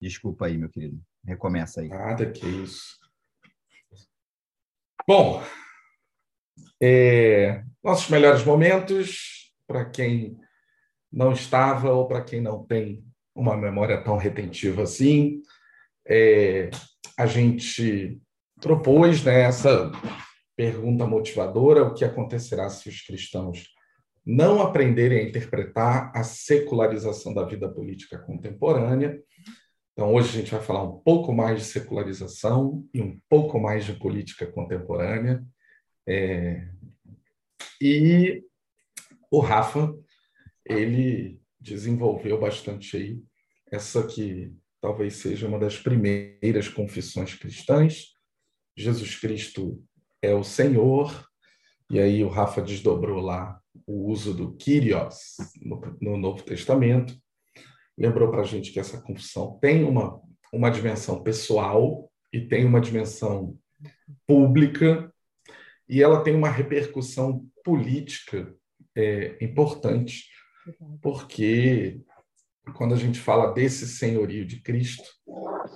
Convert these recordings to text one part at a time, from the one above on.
Desculpa aí, meu querido. Recomeça aí. Nada que isso. Bom, é, nossos melhores momentos, para quem não estava ou para quem não tem uma memória tão retentiva assim, é, a gente propôs né, essa pergunta motivadora: o que acontecerá se os cristãos não aprenderem a interpretar a secularização da vida política contemporânea? Então, hoje a gente vai falar um pouco mais de secularização e um pouco mais de política contemporânea. É... E o Rafa, ele desenvolveu bastante aí essa que talvez seja uma das primeiras confissões cristãs. Jesus Cristo é o Senhor, e aí o Rafa desdobrou lá o uso do Kyrios no, no Novo Testamento lembrou para a gente que essa confissão tem uma, uma dimensão pessoal e tem uma dimensão pública, e ela tem uma repercussão política é, importante, porque quando a gente fala desse senhorio de Cristo,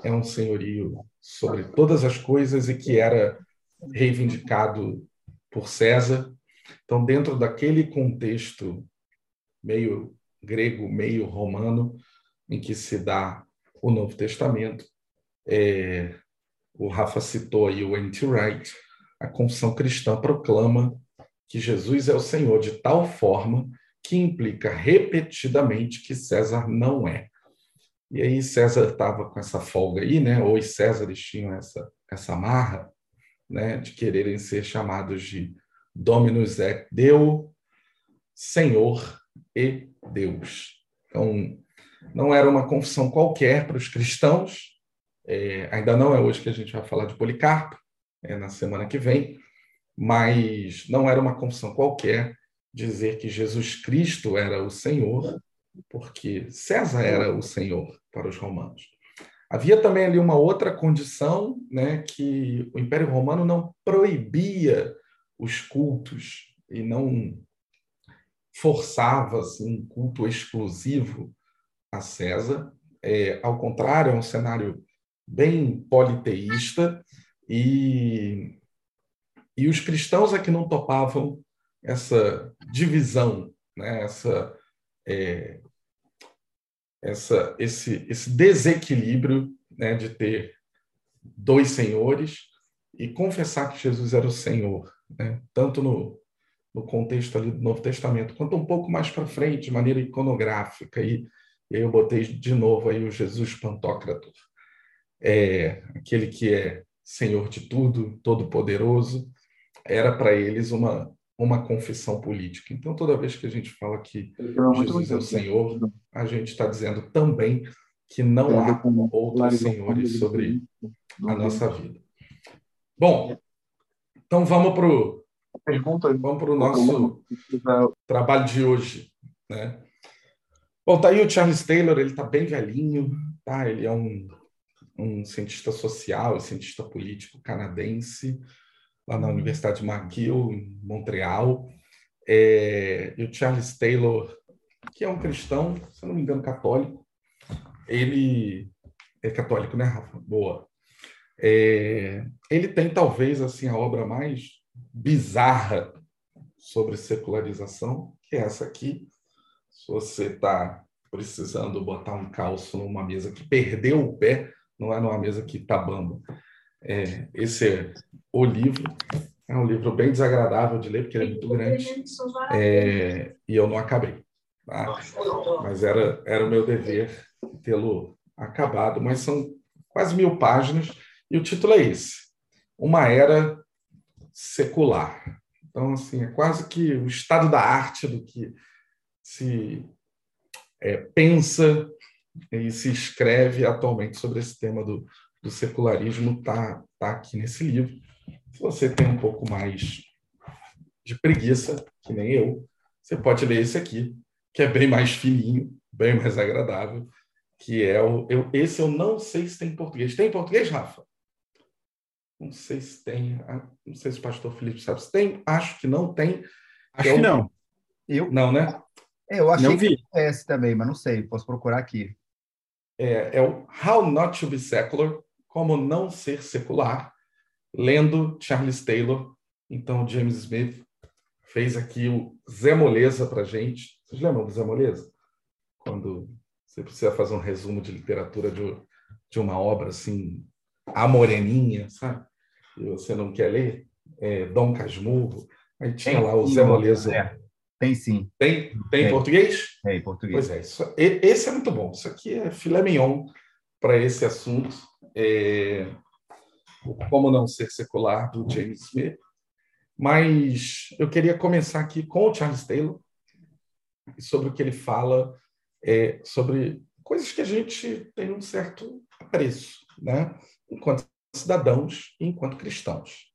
é um senhorio sobre todas as coisas e que era reivindicado por César. Então, dentro daquele contexto meio grego, meio romano, em que se dá o Novo Testamento. É, o Rafa citou aí o N.T. Wright, a confissão cristã proclama que Jesus é o Senhor de tal forma que implica repetidamente que César não é. E aí César estava com essa folga aí, né? Ou os Césares tinham essa, essa marra, né? De quererem ser chamados de Dominus et Deu, Senhor e Deus. Então, não era uma confissão qualquer para os cristãos, é, ainda não é hoje que a gente vai falar de Policarpo, é na semana que vem, mas não era uma confissão qualquer dizer que Jesus Cristo era o Senhor, porque César era o Senhor para os romanos. Havia também ali uma outra condição, né, que o Império Romano não proibia os cultos e não forçava assim, um culto exclusivo a César. É, ao contrário, é um cenário bem politeísta e, e os cristãos é que não topavam essa divisão, né? essa, é, essa, esse, esse desequilíbrio né? de ter dois senhores e confessar que Jesus era o Senhor, né? tanto no, no contexto ali do Novo Testamento, quanto um pouco mais para frente, de maneira iconográfica e e aí eu botei de novo aí o Jesus Pantocrator, é, aquele que é Senhor de tudo, todo-poderoso, era para eles uma, uma confissão política. Então, toda vez que a gente fala que Jesus é o Senhor, a gente está dizendo também que não há outros senhores sobre a nossa vida. Bom, então vamos para o vamos para o nosso trabalho de hoje, né? Bom, tá aí o Charles Taylor, ele tá bem velhinho, tá? Ele é um, um cientista social, cientista político canadense, lá na Universidade de McGill, em Montreal. É, e o Charles Taylor, que é um cristão, se não me engano, católico, ele é católico, né, Rafa? Boa. É, ele tem talvez assim a obra mais bizarra sobre secularização, que é essa aqui, se você está precisando botar um calço numa mesa que perdeu o pé, não é numa mesa que está bamba. É, esse é o livro. É um livro bem desagradável de ler, porque ele é muito grande. É, e eu não acabei. Tá? Mas era, era o meu dever tê-lo acabado. Mas são quase mil páginas. E o título é esse: Uma Era Secular. Então, assim, é quase que o estado da arte do que se é, pensa e se escreve atualmente sobre esse tema do, do secularismo está tá aqui nesse livro. Se você tem um pouco mais de preguiça, que nem eu, você pode ler esse aqui, que é bem mais fininho, bem mais agradável, que é o. Eu, esse eu não sei se tem em português. Tem em português, Rafa? Não sei se tem. Ah, não sei se o pastor Felipe sabe se tem. Acho que não tem. Acho que, é o... que não. Eu... Não, né? É, eu achei não vi. que tivesse também, mas não sei, posso procurar aqui. é, é o How Not to Be Secular, Como Não Ser Secular, lendo Charles Taylor. Então, James Smith fez aqui o Zé Moleza para gente. Vocês lembram do Zé Moleza? Quando você precisa fazer um resumo de literatura de, de uma obra assim, a moreninha, sabe? E você não quer ler? É, Dom Casmurro. Aí tinha Tem lá o Zé Moleza. É, tem sim. Tem, tem em Tem. português? É, em português. Pois é, isso- esse é muito bom. Isso aqui é filé mignon para esse assunto. É, Como Não Ser Secular, do James Smith. Mas eu queria começar aqui com o Charles Taylor, sobre o que ele fala é, sobre coisas que a gente tem um certo apreço, né? enquanto cidadãos e enquanto cristãos.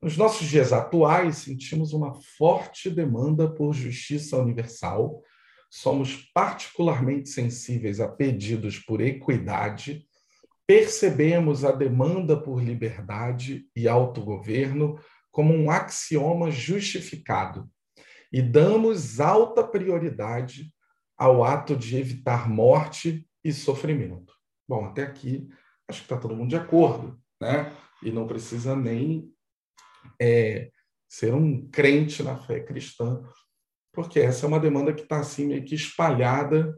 Nos nossos dias atuais, sentimos uma forte demanda por justiça universal, somos particularmente sensíveis a pedidos por equidade, percebemos a demanda por liberdade e autogoverno como um axioma justificado e damos alta prioridade ao ato de evitar morte e sofrimento. Bom, até aqui acho que está todo mundo de acordo, né? E não precisa nem é, ser um crente na fé cristã, porque essa é uma demanda que está assim meio que espalhada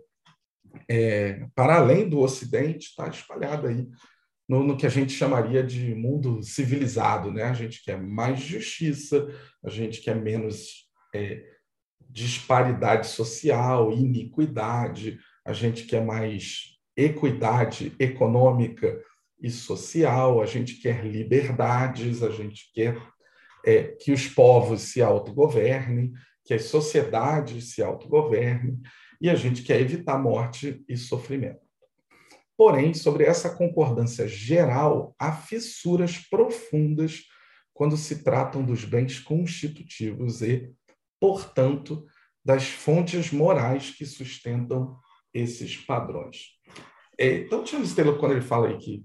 é, para além do Ocidente, está espalhada aí no, no, que a gente chamaria de mundo civilizado, né? A gente quer mais justiça, a gente quer menos é, disparidade social, iniquidade, a gente quer mais equidade econômica e social, a gente quer liberdades, a gente quer é, que os povos se autogovernem, que as sociedades se autogovernem, e a gente quer evitar morte e sofrimento. Porém, sobre essa concordância geral, há fissuras profundas quando se tratam dos bens constitutivos e, portanto, das fontes morais que sustentam esses padrões. Então, Charles Taylor, quando ele fala aí que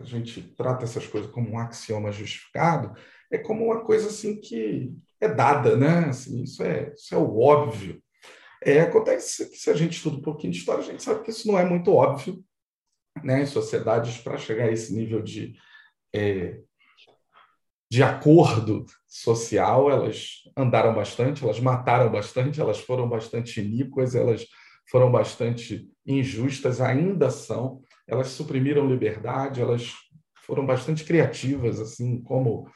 a gente trata essas coisas como um axioma justificado, é como uma coisa assim que é dada, né? Assim, isso, é, isso é o óbvio. É, acontece que se a gente estuda um pouquinho de história, a gente sabe que isso não é muito óbvio, né? Em sociedades, para chegar a esse nível de, é, de acordo social, elas andaram bastante, elas mataram bastante, elas foram bastante iníquas, elas foram bastante injustas, ainda são. Elas suprimiram liberdade, elas foram bastante criativas, assim como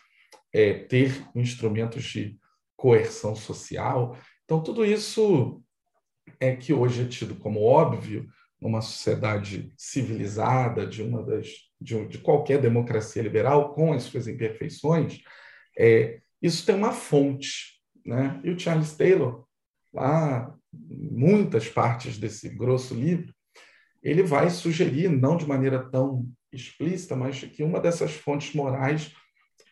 é, ter instrumentos de coerção social. Então, tudo isso é que hoje é tido como óbvio numa sociedade civilizada, de uma das de, de qualquer democracia liberal, com as suas imperfeições, é, isso tem uma fonte, né? E o Charles Taylor, lá, muitas partes desse grosso livro, ele vai sugerir, não de maneira tão explícita, mas que uma dessas fontes morais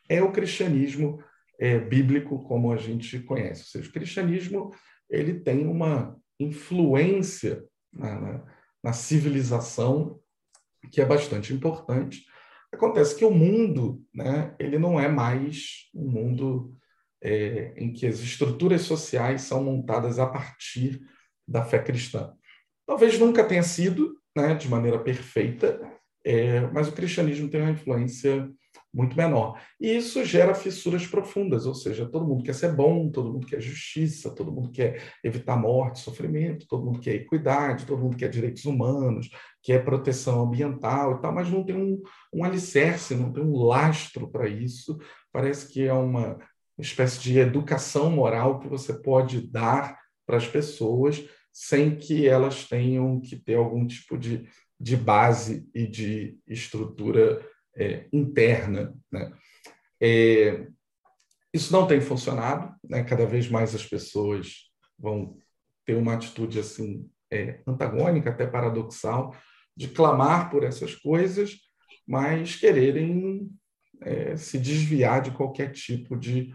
é o cristianismo é, bíblico, como a gente conhece. Ou seja, o cristianismo ele tem uma influência na, na, na civilização que é bastante importante. Acontece que o mundo, né, ele não é mais um mundo é, em que as estruturas sociais são montadas a partir da fé cristã. Talvez nunca tenha sido, né, de maneira perfeita, é, mas o cristianismo tem uma influência muito menor. E isso gera fissuras profundas, ou seja, todo mundo quer ser bom, todo mundo quer justiça, todo mundo quer evitar morte, sofrimento, todo mundo quer equidade, todo mundo quer direitos humanos, quer proteção ambiental e tal, mas não tem um, um alicerce, não tem um lastro para isso. Parece que é uma espécie de educação moral que você pode dar para as pessoas sem que elas tenham que ter algum tipo de, de base e de estrutura é, interna. Né? É, isso não tem funcionado, né? cada vez mais as pessoas vão ter uma atitude assim é, antagônica, até paradoxal, de clamar por essas coisas, mas quererem é, se desviar de qualquer tipo de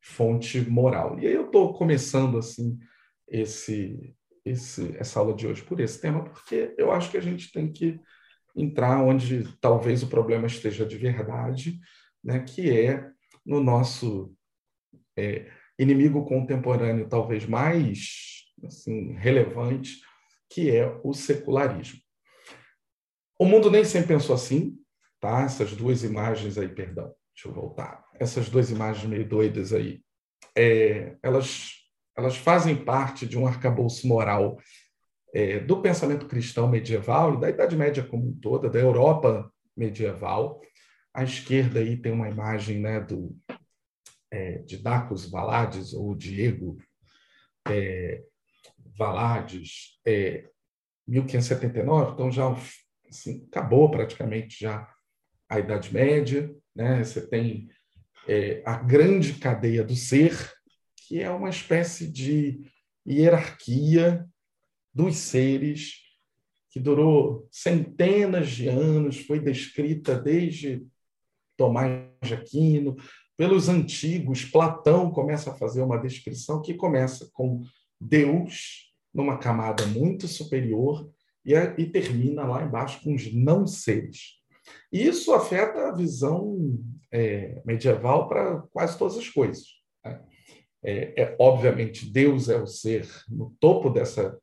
fonte moral. E aí eu estou começando assim esse, esse, essa aula de hoje por esse tema, porque eu acho que a gente tem que entrar onde talvez o problema esteja de verdade, né, que é no nosso é, inimigo contemporâneo talvez mais assim, relevante, que é o secularismo. O mundo nem sempre pensou assim, tá? Essas duas imagens aí, perdão, deixa eu voltar. Essas duas imagens meio doidas aí, é, elas, elas fazem parte de um arcabouço moral é, do pensamento cristão medieval e da Idade Média como um toda, da Europa medieval. À esquerda aí tem uma imagem né, do, é, de Dacos Valades, ou Diego é, Valades, é, 1579, então já assim, acabou praticamente já a Idade Média, né? Você tem é, a grande cadeia do ser, que é uma espécie de hierarquia dos seres que durou centenas de anos, foi descrita desde Tomás de Aquino, pelos antigos, Platão começa a fazer uma descrição que começa com Deus numa camada muito superior e, e termina lá embaixo com os não seres. E isso afeta a visão é, medieval para quase todas as coisas. É, é, obviamente, Deus é o ser no topo dessa,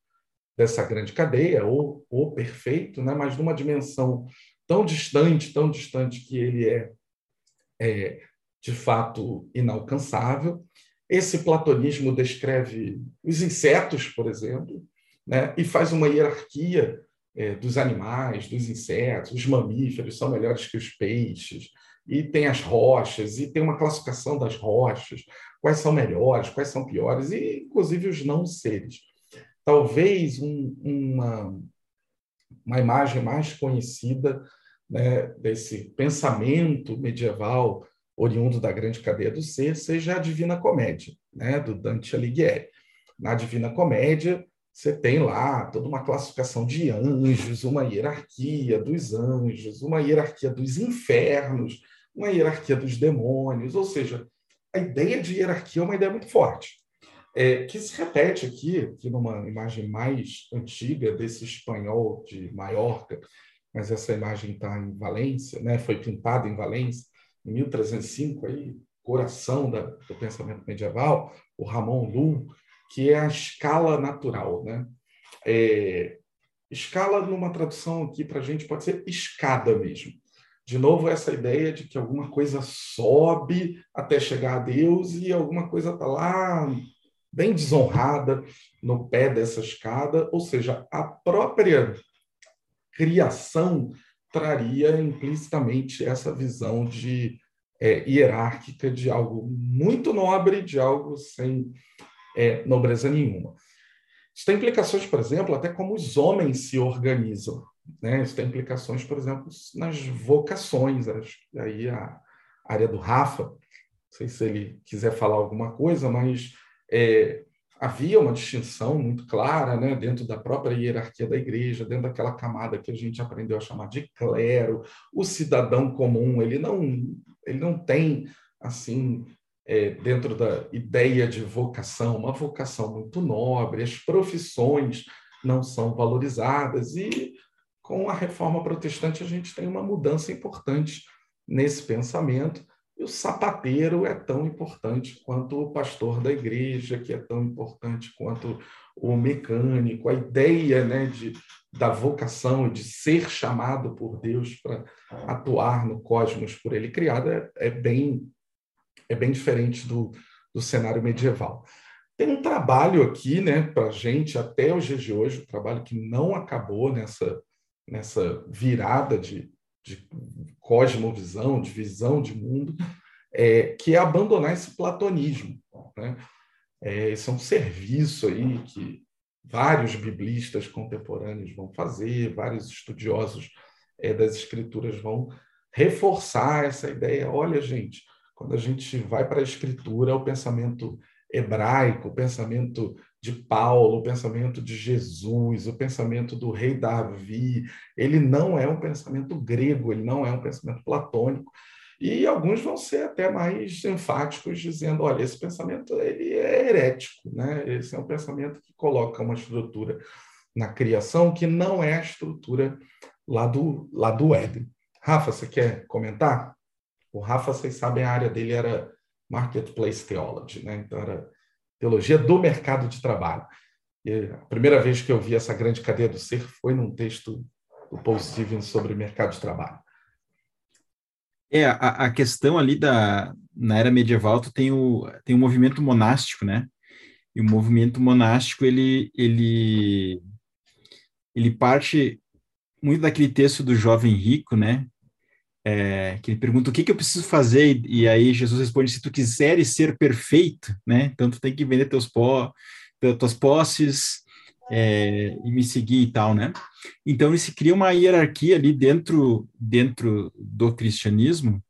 dessa grande cadeia, ou o perfeito, né? mas numa dimensão tão distante, tão distante que ele é, é de fato inalcançável. Esse platonismo descreve os insetos, por exemplo, né? e faz uma hierarquia é, dos animais, dos insetos, os mamíferos são melhores que os peixes, e tem as rochas, e tem uma classificação das rochas, quais são melhores, quais são piores, e inclusive os não seres. Talvez um, uma, uma imagem mais conhecida né, desse pensamento medieval oriundo da grande cadeia do ser seja a Divina Comédia, né, do Dante Alighieri. Na Divina Comédia, você tem lá toda uma classificação de anjos, uma hierarquia dos anjos, uma hierarquia dos infernos, uma hierarquia dos demônios, ou seja, a ideia de hierarquia é uma ideia muito forte, é, que se repete aqui, aqui numa imagem mais antiga desse espanhol de Maiorca, mas essa imagem está em Valência, né? foi pintada em Valência, em 1305, aí, coração da, do pensamento medieval, o Ramon Lu, que é a escala natural. Né? É, escala, numa tradução aqui para a gente, pode ser escada mesmo. De novo, essa ideia de que alguma coisa sobe até chegar a Deus e alguma coisa está lá bem desonrada no pé dessa escada, ou seja, a própria criação traria implicitamente essa visão de é, hierárquica de algo muito nobre, de algo sem é, nobreza nenhuma. Isso tem implicações, por exemplo, até como os homens se organizam. Né? Isso tem implicações, por exemplo, nas vocações. Aí a área do Rafa, não sei se ele quiser falar alguma coisa, mas é, havia uma distinção muito clara né, dentro da própria hierarquia da igreja, dentro daquela camada que a gente aprendeu a chamar de clero, o cidadão comum, ele não, ele não tem assim é, dentro da ideia de vocação, uma vocação muito nobre, as profissões não são valorizadas, e com a reforma protestante a gente tem uma mudança importante nesse pensamento. E o sapateiro é tão importante quanto o pastor da igreja, que é tão importante quanto o mecânico, a ideia né, de, da vocação, de ser chamado por Deus para atuar no cosmos por ele criado, é, é bem é bem diferente do, do cenário medieval. Tem um trabalho aqui, né, para a gente, até os dias de hoje, um trabalho que não acabou nessa, nessa virada de, de cosmovisão, de visão de mundo, é, que é abandonar esse platonismo. Né? É, esse é um serviço aí que vários biblistas contemporâneos vão fazer, vários estudiosos é, das escrituras vão reforçar essa ideia. Olha, gente, quando a gente vai para a escritura, o pensamento hebraico, o pensamento de Paulo, o pensamento de Jesus, o pensamento do rei Davi, ele não é um pensamento grego, ele não é um pensamento platônico. E alguns vão ser até mais enfáticos, dizendo: olha, esse pensamento ele é herético, né? esse é um pensamento que coloca uma estrutura na criação que não é a estrutura lá do, lá do Éden. Rafa, você quer comentar? O Rafa, vocês sabem, a área dele era Marketplace Theology, né? então era teologia do mercado de trabalho. E a primeira vez que eu vi essa grande cadeia do ser foi num texto o Paul Stevens sobre mercado de trabalho. É, a, a questão ali da, na era medieval, tu tem o, tem o movimento monástico, né? E o movimento monástico, ele, ele, ele parte muito daquele texto do jovem rico, né? É, que ele pergunta o que, que eu preciso fazer, e, aí Jesus responde: se tu quiseres ser perfeito, né? Então tu tem que vender teus pó, tuas posses é, e me seguir e tal, né? Então se cria uma hierarquia ali dentro dentro do cristianismo,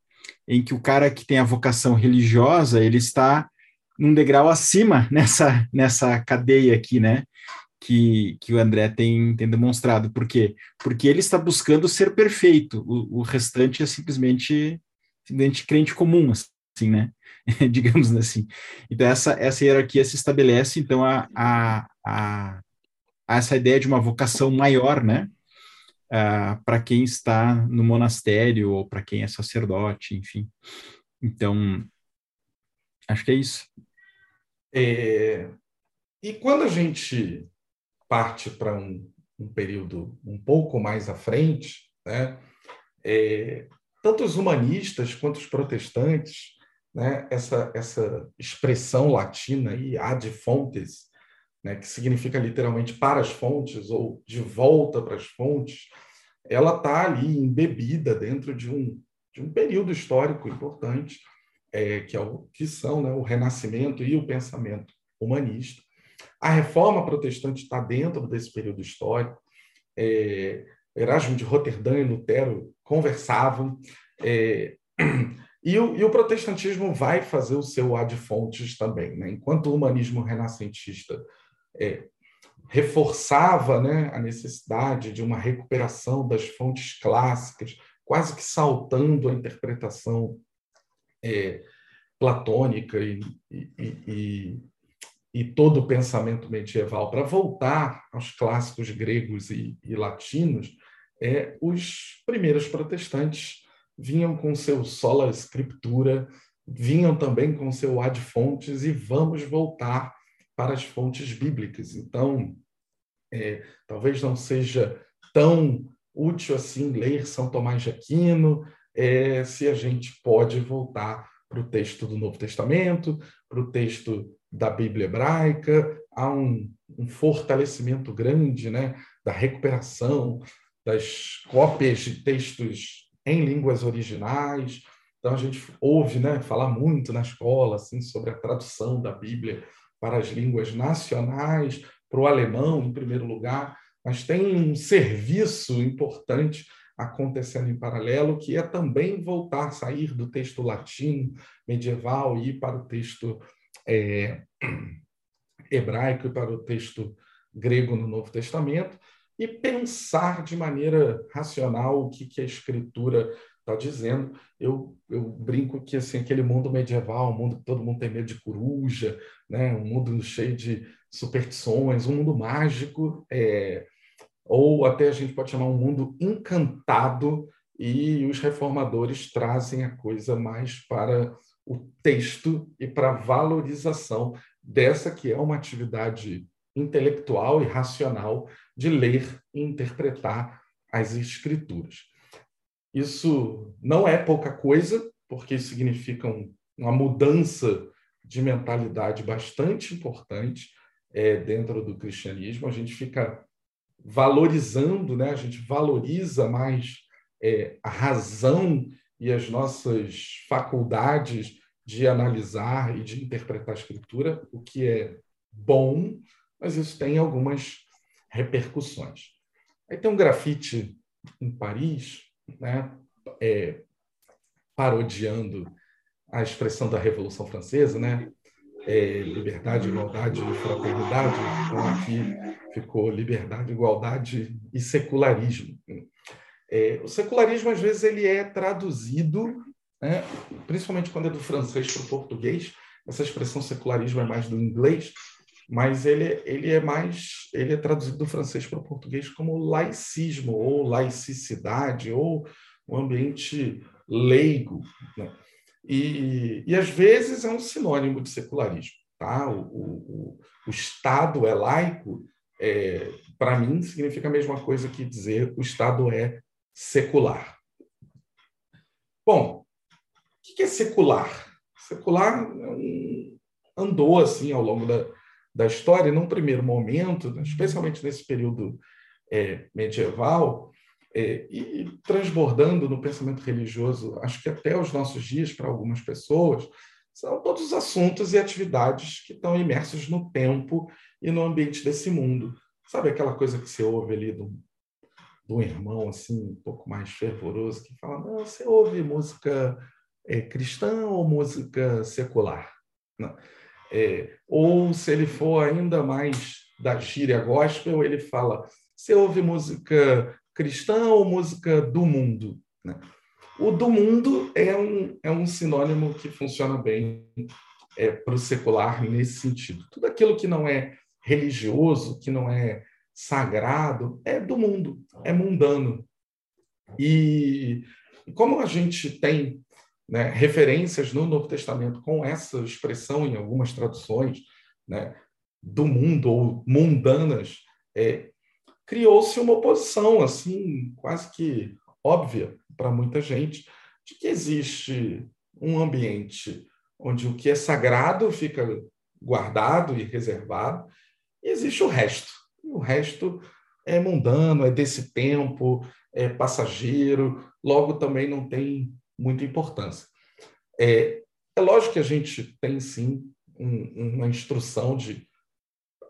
em que o cara que tem a vocação religiosa ele está num degrau acima nessa nessa cadeia aqui, né? Que, que o André tem, tem demonstrado. Por quê? Porque ele está buscando ser perfeito, o, o restante é simplesmente, simplesmente crente comum, assim, né? Digamos assim. Então, essa, essa hierarquia se estabelece, então, a, a, a, a essa ideia de uma vocação maior, né? Uh, para quem está no monastério ou para quem é sacerdote, enfim. Então, acho que é isso. É, e quando a gente parte para um, um, período um pouco mais à frente, né? É, tanto os humanistas quanto os protestantes, né? essa, essa expressão latina aí, ad fontes, né? que significa literalmente para as fontes ou de volta para as fontes, ela está ali embebida dentro de um, de um período histórico importante, é, que, é o, que são né? o Renascimento e o pensamento humanista. A reforma protestante está dentro desse período histórico. É, Erasmo de Roterdã e Lutero conversavam. É, e, o, e, o, protestantismo vai fazer o seu ad fontes também. Né? Enquanto o humanismo renascentista é, reforçava né, a necessidade de uma recuperação das fontes clássicas, quase que saltando a interpretação é, platônica e, e, e todo o pensamento medieval para voltar aos clássicos gregos e, e latinos, é, os primeiros protestantes vinham com seu sola scriptura, vinham também com seu ad fontes e vamos voltar para as fontes bíblicas. Então, é, talvez não seja tão útil assim ler São Tomás de Aquino, é, se a gente pode voltar para o texto do Novo Testamento, para o texto da Bíblia hebraica, há um, um fortalecimento grande né, da recuperação das cópias de textos em línguas originais. Então a gente ouve né, falar muito na escola assim, sobre a tradução da Bíblia para as línguas nacionais, para o alemão em primeiro lugar, mas tem um serviço importante acontecendo em paralelo, que é também voltar, sair do texto latino medieval e ir para o texto é, hebraico e para o texto grego no Novo Testamento e pensar de maneira racional o que, que a Escritura está dizendo. Eu, eu brinco que assim, aquele mundo medieval, um mundo que todo mundo tem medo de coruja, né? um mundo cheio de superstições, um mundo mágico, é, ou até a gente pode chamar um mundo encantado, e os reformadores trazem a coisa mais para o texto e para valorização dessa que é uma atividade intelectual e racional de ler e interpretar as escrituras. Isso não é pouca coisa, porque significa uma mudança de mentalidade bastante importante é, dentro do cristianismo. A gente fica valorizando, né? a gente valoriza mais é, a razão e as nossas faculdades de analisar e de interpretar a escritura, o que é bom, mas isso tem algumas repercussões. Aí tem um grafite em Paris, né, é, parodiando a expressão da Revolução Francesa, né, é, liberdade, igualdade e fraternidade. Então aqui ficou liberdade, igualdade e secularismo. É, o secularismo, às vezes, ele é traduzido, né, principalmente quando é do francês para o português, essa expressão secularismo é mais do inglês, mas ele, ele é mais ele é traduzido do francês para o português como laicismo ou laicidade ou um ambiente leigo né? e, e às vezes é um sinônimo de secularismo tá o, o, o Estado é laico é, para mim, significa a mesma coisa que dizer o Estado é secular. Bom, o que é secular? Secular andou assim ao longo da, da história, num primeiro momento, especialmente nesse período é, medieval, é, e transbordando no pensamento religioso, acho que até os nossos dias, para algumas pessoas, são todos os assuntos e atividades que estão imersos no tempo e no ambiente desse mundo. Sabe aquela coisa que você ouve ali do, do irmão assim um pouco mais fervoroso que fala: não, você ouve música é, cristã ou música secular? É, ou se ele for ainda mais da gíria gospel, ele fala: você ouve música cristã ou música do mundo? Né? O do mundo é um, é um sinônimo que funciona bem é, para o secular nesse sentido. Tudo aquilo que não é religioso, que não é sagrado, é do mundo, é mundano. E como a gente tem né, referências no Novo Testamento com essa expressão em algumas traduções, né, do mundo ou mundanas, é, criou-se uma oposição assim quase que óbvia para muita gente de que existe um ambiente onde o que é sagrado fica guardado e reservado e existe o resto. O resto é mundano, é desse tempo, é passageiro, logo também não tem muita importância. É, é lógico que a gente tem sim um, uma instrução de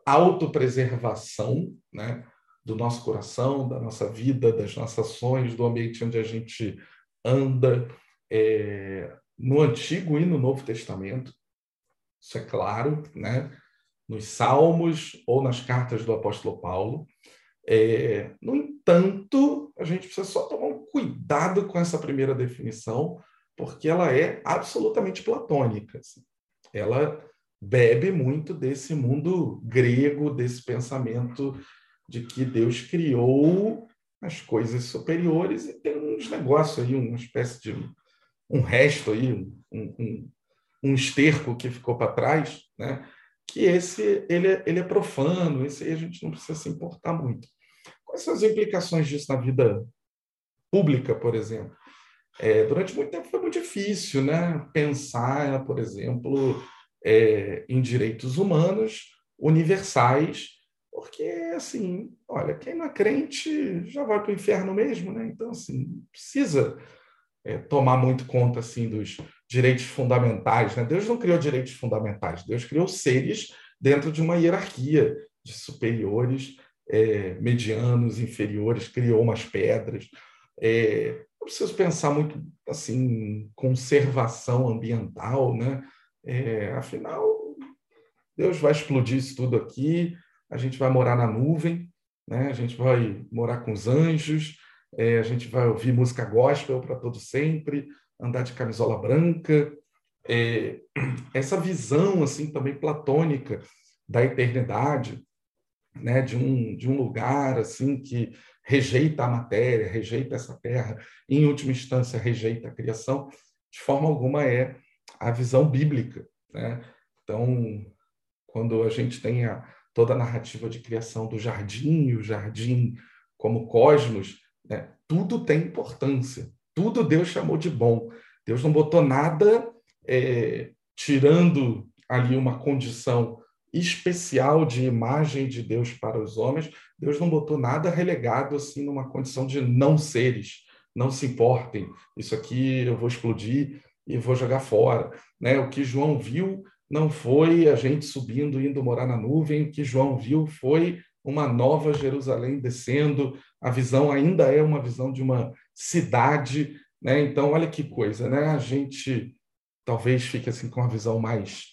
autopreservação né, do nosso coração, da nossa vida, das nossas ações, do ambiente onde a gente anda, é, no Antigo e no Novo Testamento. Isso é claro, né? Nos Salmos ou nas cartas do apóstolo Paulo. É, no entanto, a gente precisa só tomar um cuidado com essa primeira definição, porque ela é absolutamente platônica. Assim. Ela bebe muito desse mundo grego, desse pensamento de que Deus criou as coisas superiores e tem uns negócios aí, uma espécie de um resto aí, um, um, um esterco que ficou para trás, né? Que esse ele é, ele é profano, esse a gente não precisa se importar muito. Quais são as implicações disso na vida pública, por exemplo? É, durante muito tempo foi muito difícil né? pensar, por exemplo, é, em direitos humanos universais, porque, assim, olha, quem não é crente já vai para o inferno mesmo, né? Então, assim, precisa é, tomar muito conta, assim, dos direitos fundamentais, né? Deus não criou direitos fundamentais, Deus criou seres dentro de uma hierarquia de superiores, é, medianos, inferiores, criou umas pedras. É, eu preciso pensar muito assim conservação ambiental, né? É, afinal, Deus vai explodir isso tudo aqui, a gente vai morar na nuvem, né? A gente vai morar com os anjos, é, a gente vai ouvir música gospel para todo sempre, andar de camisola branca. É, essa visão assim também platônica da eternidade, né? De um de um lugar assim que rejeita a matéria, rejeita essa terra, em última instância rejeita a criação, de forma alguma é a visão bíblica. Né? Então, quando a gente tem a, toda a narrativa de criação do jardim, o jardim como cosmos, né? tudo tem importância, tudo Deus chamou de bom. Deus não botou nada é, tirando ali uma condição especial de imagem de Deus para os homens, Deus não botou nada relegado assim numa condição de não seres, não se importem, isso aqui eu vou explodir e vou jogar fora. Né? O que João viu não foi a gente subindo, indo morar na nuvem, o que João viu foi uma nova Jerusalém descendo, a visão ainda é uma visão de uma cidade, né? Então, olha que coisa, né? A gente talvez fique assim com uma visão mais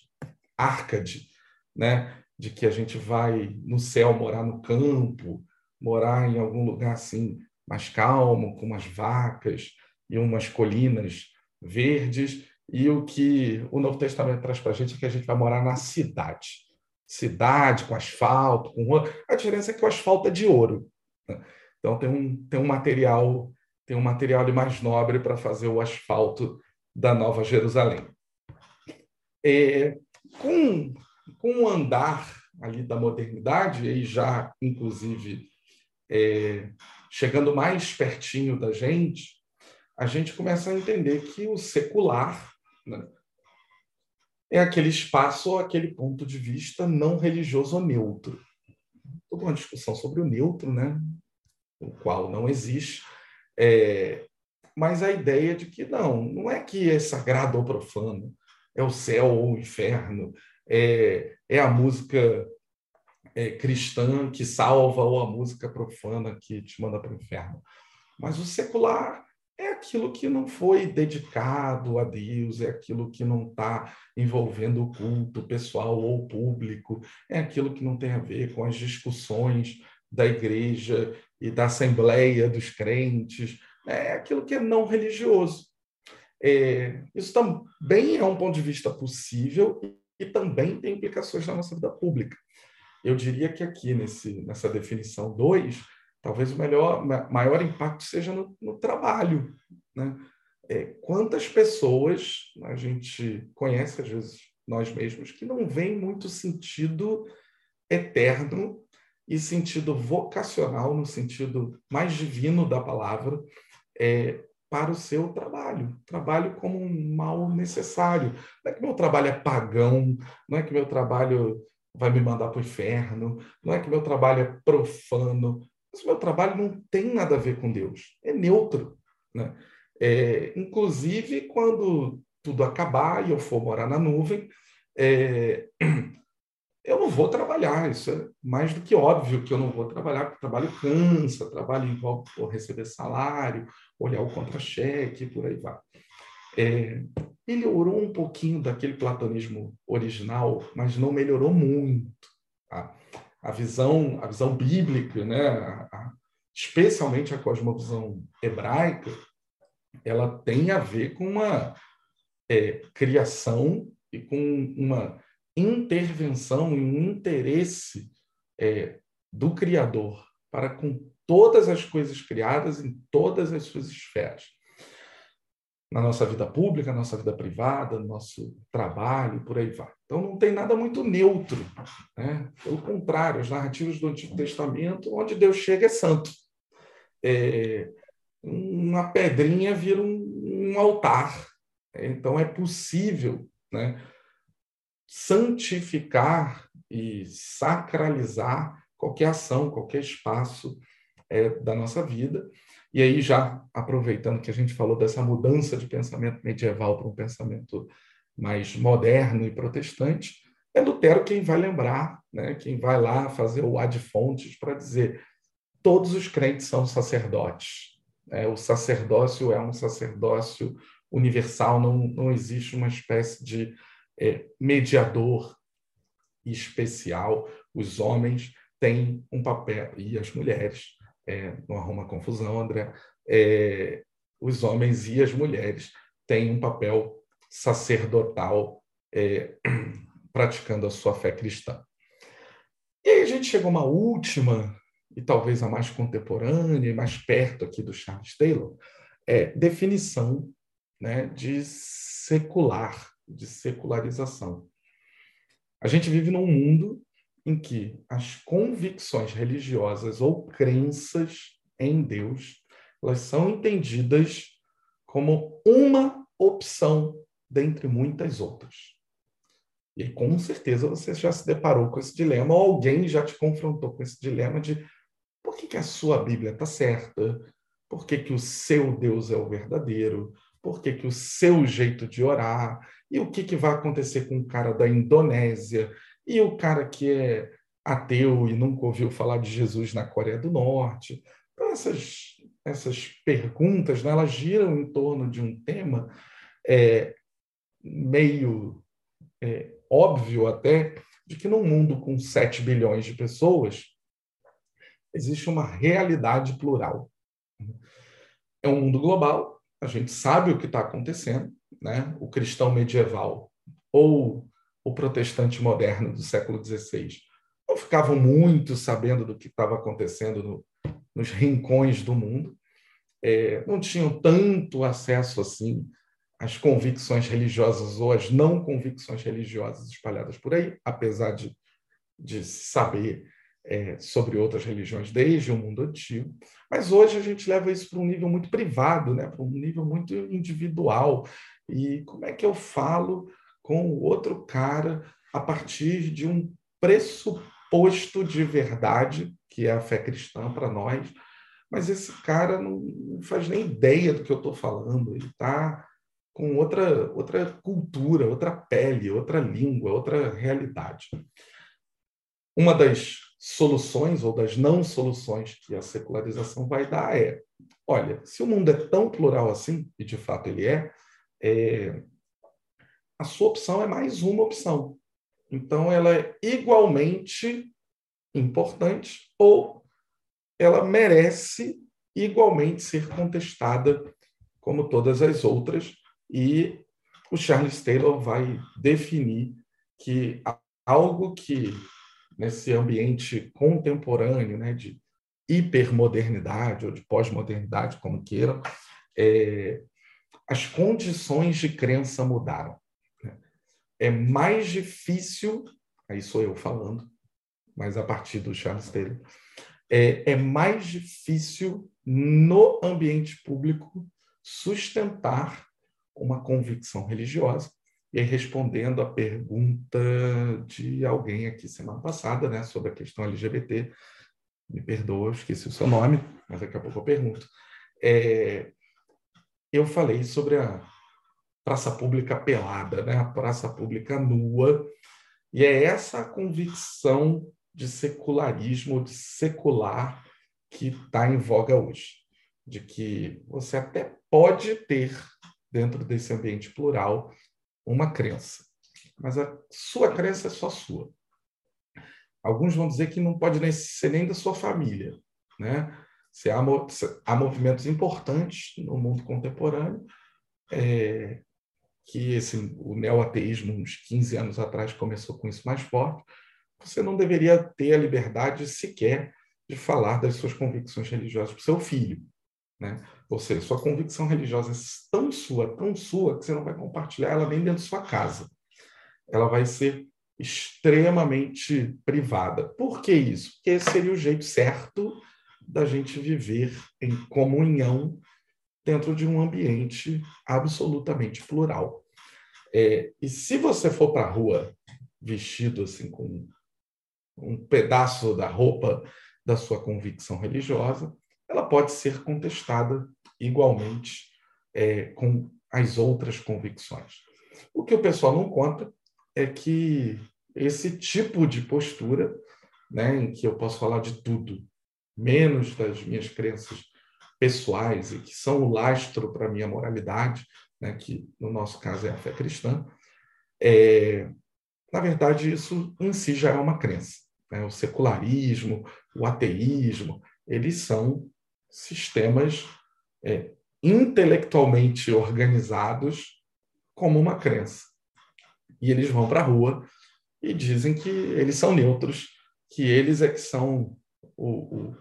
arcade, né? De que a gente vai no céu morar no campo, morar em algum lugar assim mais calmo, com umas vacas e umas colinas verdes. E o que o Novo Testamento traz para a gente é que a gente vai morar na cidade. Cidade, com asfalto, com rua. A diferença é que o asfalto é de ouro. Né? Então tem um, tem um material tem um material mais nobre para fazer o asfalto da Nova Jerusalém. É, com, com o andar ali da modernidade, e já, inclusive, é, chegando mais pertinho da gente, a gente começa a entender que o secular né, é aquele espaço ou aquele ponto de vista não religioso ou neutro. Toda uma discussão sobre o neutro, né, o qual não existe, é, mas a ideia de que não, não é que é sagrado ou profano, é o céu ou o inferno, é, é a música é, cristã que salva ou a música profana que te manda para o inferno. Mas o secular é aquilo que não foi dedicado a Deus, é aquilo que não está envolvendo o culto pessoal ou público, é aquilo que não tem a ver com as discussões da igreja e da assembleia dos crentes, é aquilo que é não religioso. É, isso também é um ponto de vista possível e também tem implicações na nossa vida pública. Eu diria que aqui, nesse, nessa definição 2, talvez o melhor, maior impacto seja no, no trabalho. Né? É, quantas pessoas a gente conhece, às vezes, nós mesmos, que não veem muito sentido eterno e sentido vocacional, no sentido mais divino da palavra, é, para o seu trabalho. Trabalho como um mal necessário. Não é que meu trabalho é pagão, não é que meu trabalho vai me mandar para o inferno, não é que meu trabalho é profano, mas o meu trabalho não tem nada a ver com Deus, é neutro. Né? É, inclusive, quando tudo acabar e eu for morar na nuvem, é, eu não vou trabalhar. Isso é mais do que óbvio que eu não vou trabalhar, porque trabalho cansa, trabalho envolve receber salário, olhar o contra-cheque, por aí vai. É, melhorou um pouquinho daquele platonismo original, mas não melhorou muito. Tá? A visão, a visão bíblica, né? A, a, especialmente a cosmovisão hebraica, ela tem a ver com uma é, criação e com uma intervenção e um interesse é, do Criador para com todas as coisas criadas em todas as suas esferas. Na nossa vida pública, na nossa vida privada, no nosso trabalho, por aí vai. Então não tem nada muito neutro. Né? Pelo contrário, as narrativas do Antigo Testamento, onde Deus chega é santo. É, uma pedrinha vira um, um altar. Então é possível né, santificar e sacralizar qualquer ação, qualquer espaço é, da nossa vida. E aí, já aproveitando que a gente falou dessa mudança de pensamento medieval para um pensamento mais moderno e protestante, é Lutero quem vai lembrar, né, quem vai lá fazer o ad fontes para dizer todos os crentes são sacerdotes. É, o sacerdócio é um sacerdócio universal, não, não existe uma espécie de é, mediador especial. Os homens têm um papel, e as mulheres, é, não arruma confusão, André, é, os homens e as mulheres têm um papel sacerdotal é, praticando a sua fé cristã. E aí a gente chegou a uma última, e talvez a mais contemporânea, e mais perto aqui do Charles Taylor, é, definição né, de secular de secularização. A gente vive num mundo em que as convicções religiosas ou crenças em Deus, elas são entendidas como uma opção dentre muitas outras. E com certeza você já se deparou com esse dilema, ou alguém já te confrontou com esse dilema de por que, que a sua Bíblia está certa, por que, que o seu Deus é o verdadeiro, por que, que o seu jeito de orar, e o que, que vai acontecer com o cara da Indonésia, e o cara que é ateu e nunca ouviu falar de Jesus na Coreia do Norte. Então, essas, essas perguntas, né, elas giram em torno de um tema é, meio é, óbvio até, de que num mundo com 7 bilhões de pessoas, existe uma realidade plural. É um mundo global, a gente sabe o que está acontecendo, né? o cristão medieval ou o protestante moderno do século XVI não ficavam muito sabendo do que estava acontecendo no, nos rincões do mundo, é, não tinham tanto acesso assim às convicções religiosas ou às não convicções religiosas espalhadas por aí, apesar de de saber é, sobre outras religiões desde o mundo antigo, mas hoje a gente leva isso para um nível muito privado, né? para um nível muito individual. E como é que eu falo com o outro cara a partir de um pressuposto de verdade, que é a fé cristã para nós, mas esse cara não faz nem ideia do que eu estou falando, ele está com outra, outra cultura, outra pele, outra língua, outra realidade. Uma das soluções ou das não soluções que a secularização vai dar é: olha, se o mundo é tão plural assim, e de fato ele é, é a sua opção é mais uma opção. Então, ela é igualmente importante ou ela merece igualmente ser contestada como todas as outras. E o Charles Taylor vai definir que algo que nesse ambiente contemporâneo, né, de hipermodernidade ou de pós-modernidade, como queiram, é, as condições de crença mudaram. Né? É mais difícil, aí sou eu falando, mas a partir do Charles Taylor, é, é mais difícil no ambiente público sustentar uma convicção religiosa e respondendo a pergunta de alguém aqui semana passada, né, sobre a questão LGBT, me perdoa, esqueci o seu nome, mas daqui a pouco eu pergunto. É, eu falei sobre a praça pública pelada, né, a praça pública nua, e é essa convicção de secularismo, de secular, que está em voga hoje. De que você até pode ter, dentro desse ambiente plural, uma crença, mas a sua crença é só sua. Alguns vão dizer que não pode nem ser nem da sua família, né? Se há, há movimentos importantes no mundo contemporâneo, é, que esse, o neoateísmo, uns 15 anos atrás, começou com isso mais forte, você não deveria ter a liberdade sequer de falar das suas convicções religiosas para o seu filho. Né? Ou seja, sua convicção religiosa é tão sua, tão sua, que você não vai compartilhar ela nem dentro de sua casa. Ela vai ser extremamente privada. Por que isso? Porque esse seria o jeito certo da gente viver em comunhão dentro de um ambiente absolutamente plural. É, e se você for para a rua vestido assim com um pedaço da roupa da sua convicção religiosa, ela pode ser contestada igualmente é, com as outras convicções. O que o pessoal não conta é que esse tipo de postura, né, em que eu posso falar de tudo, menos das minhas crenças pessoais e que são o lastro para a minha moralidade, né, que no nosso caso é a fé cristã, é, na verdade, isso em si já é uma crença. Né? O secularismo, o ateísmo, eles são sistemas é, intelectualmente organizados como uma crença. E eles vão para a rua e dizem que eles são neutros, que eles é que são o, o,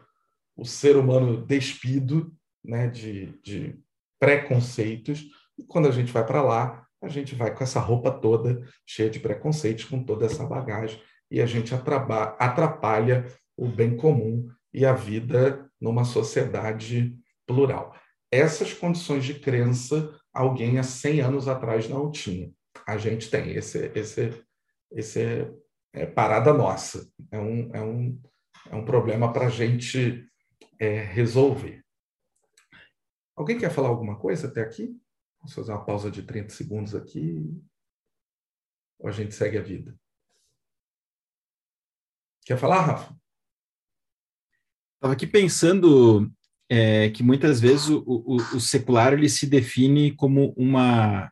o ser humano despido né, de, de preconceitos. E quando a gente vai para lá, a gente vai com essa roupa toda cheia de preconceitos, com toda essa bagagem, e a gente atrapalha o bem comum e a vida numa sociedade plural. Essas condições de crença alguém há 100 anos atrás não tinha. A gente tem. Esse, esse, esse é, é parada nossa. É um, é um, é um problema para a gente é, resolver. Alguém quer falar alguma coisa até aqui? Vamos fazer uma pausa de 30 segundos aqui. Ou a gente segue a vida? Quer falar, Rafa? Estava aqui pensando é, que muitas vezes o, o, o, secular ele se define como uma,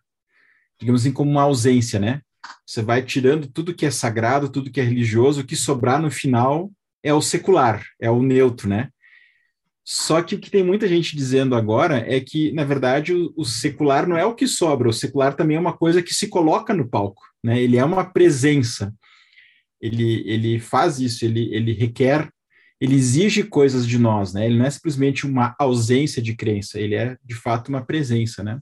digamos assim, como uma ausência, né? Você vai tirando tudo que é sagrado, tudo que é religioso, o que sobrar no final é o secular, é o neutro, né? Só que o que tem muita gente dizendo agora é que, na verdade, o, o, secular não é o que sobra, o secular também é uma coisa que se coloca no palco, né? Ele é uma presença. Ele, ele faz isso, ele, ele requer ele exige coisas de nós, né? Ele não é simplesmente uma ausência de crença, ele é de fato uma presença, né?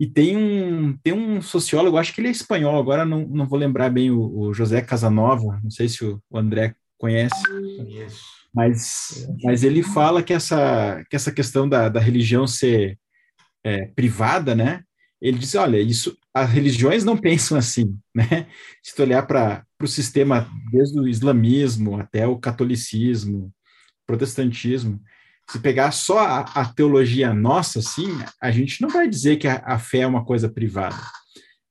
E tem um, tem um sociólogo, acho que ele é espanhol, agora não, não vou lembrar bem, o, o José Casanova, não sei se o, o André conhece. Conheço. Mas, mas ele fala que essa, que essa questão da, da religião ser é, privada, né? Ele diz, olha, isso, as religiões não pensam assim, né? Se tu olhar para o sistema, desde o islamismo até o catolicismo, protestantismo, se pegar só a, a teologia nossa, assim, a gente não vai dizer que a, a, fé é uma coisa privada.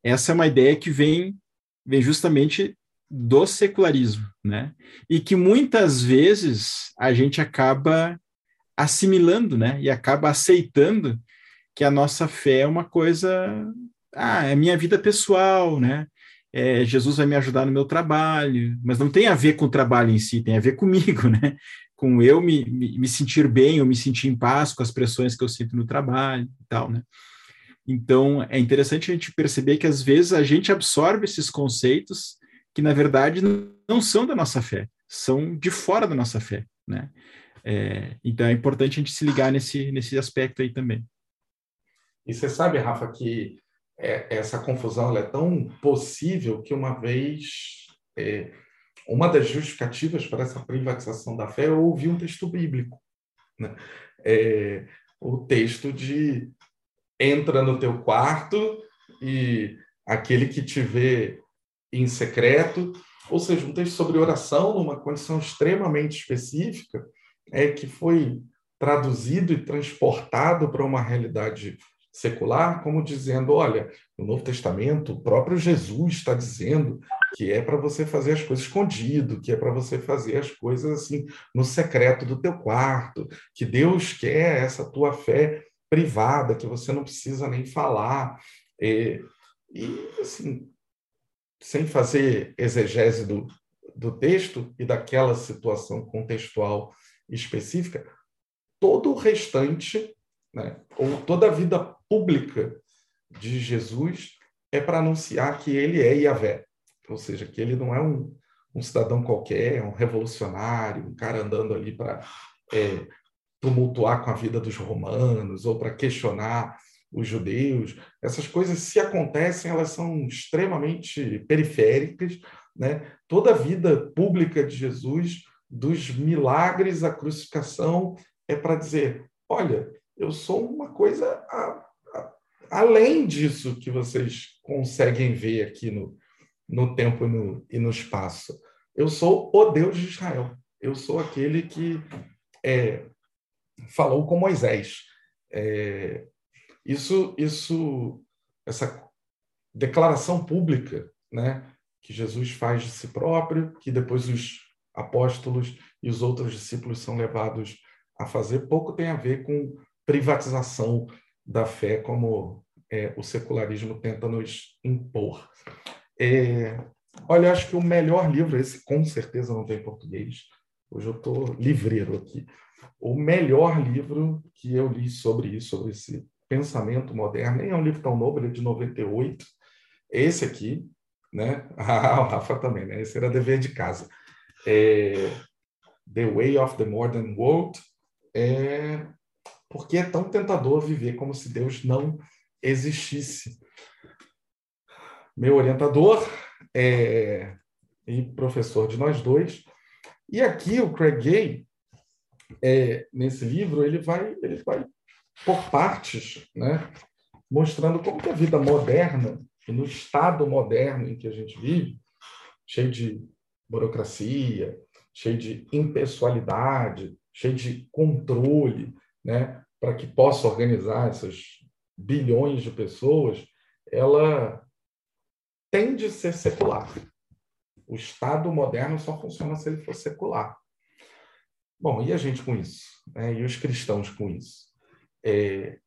Essa é uma ideia que vem, vem justamente do secularismo, né? E que muitas vezes a gente acaba assimilando, né? E acaba aceitando que a nossa fé é uma coisa, ah, é minha vida pessoal, né? É, Jesus vai me ajudar no meu trabalho, mas não tem a ver com o trabalho em si, tem a ver comigo, né? Com eu me, me, me sentir bem, ou me sentir em paz com as pressões que eu sinto no trabalho e tal, né? Então, é interessante a gente perceber que às vezes a gente absorve esses conceitos que na verdade não são da nossa fé, são de fora da nossa fé, né? É, então é importante a gente se ligar nesse, nesse aspecto aí também. E você sabe, Rafa, que é, essa confusão é tão possível que uma vez é, uma das justificativas para essa privatização da fé eu ouvi um texto bíblico, né? É, o texto de entra no teu quarto e aquele que te vê em secreto, ou seja, um texto sobre oração numa condição extremamente específica, é que foi traduzido e transportado para uma realidade secular, como dizendo, olha, no Novo Testamento, o próprio Jesus está dizendo que é para você fazer as coisas escondido, que é para você fazer as coisas assim no secreto do teu quarto, que Deus quer essa tua fé privada, que você não precisa nem falar. E, e assim, sem fazer exegese do, do texto e daquela situação contextual específica, todo o restante, né, ou toda a vida pública de Jesus é para anunciar que ele é Yahvé, ou seja, que ele não é um, um cidadão qualquer, um revolucionário, um cara andando ali para é, tumultuar com a vida dos romanos ou para questionar os judeus. Essas coisas, se acontecem, elas são extremamente periféricas. Né? Toda a vida pública de Jesus, dos milagres à crucificação, é para dizer: olha, eu sou uma coisa a, a, além disso que vocês conseguem ver aqui no, no tempo e no, e no espaço. Eu sou o Deus de Israel. Eu sou aquele que é, falou com Moisés. É, isso, isso, essa declaração pública, né, que Jesus faz de si próprio, que depois os apóstolos e os outros discípulos são levados a fazer, pouco tem a ver com privatização da fé, como é, o secularismo tenta nos impor. É, olha, acho que o melhor livro, esse com certeza não tem em português, hoje eu estou livreiro aqui. O melhor livro que eu li sobre isso, sobre esse Pensamento Moderno, nem é um livro tão novo, ele é de 98. Esse aqui, né? Ah, o Rafa também, né? Esse era dever de casa. É, the Way of the Modern World. É, porque é tão tentador viver como se Deus não existisse. Meu orientador é, e professor de nós dois. E aqui o Craig Gay, é, nesse livro, ele vai, ele vai por partes, né? mostrando como que a vida moderna, no estado moderno em que a gente vive, cheio de burocracia, cheio de impessoalidade, cheio de controle, né, para que possa organizar essas bilhões de pessoas, ela tende a ser secular. O Estado moderno só funciona se ele for secular. Bom, e a gente com isso? Né? E os cristãos com isso? É,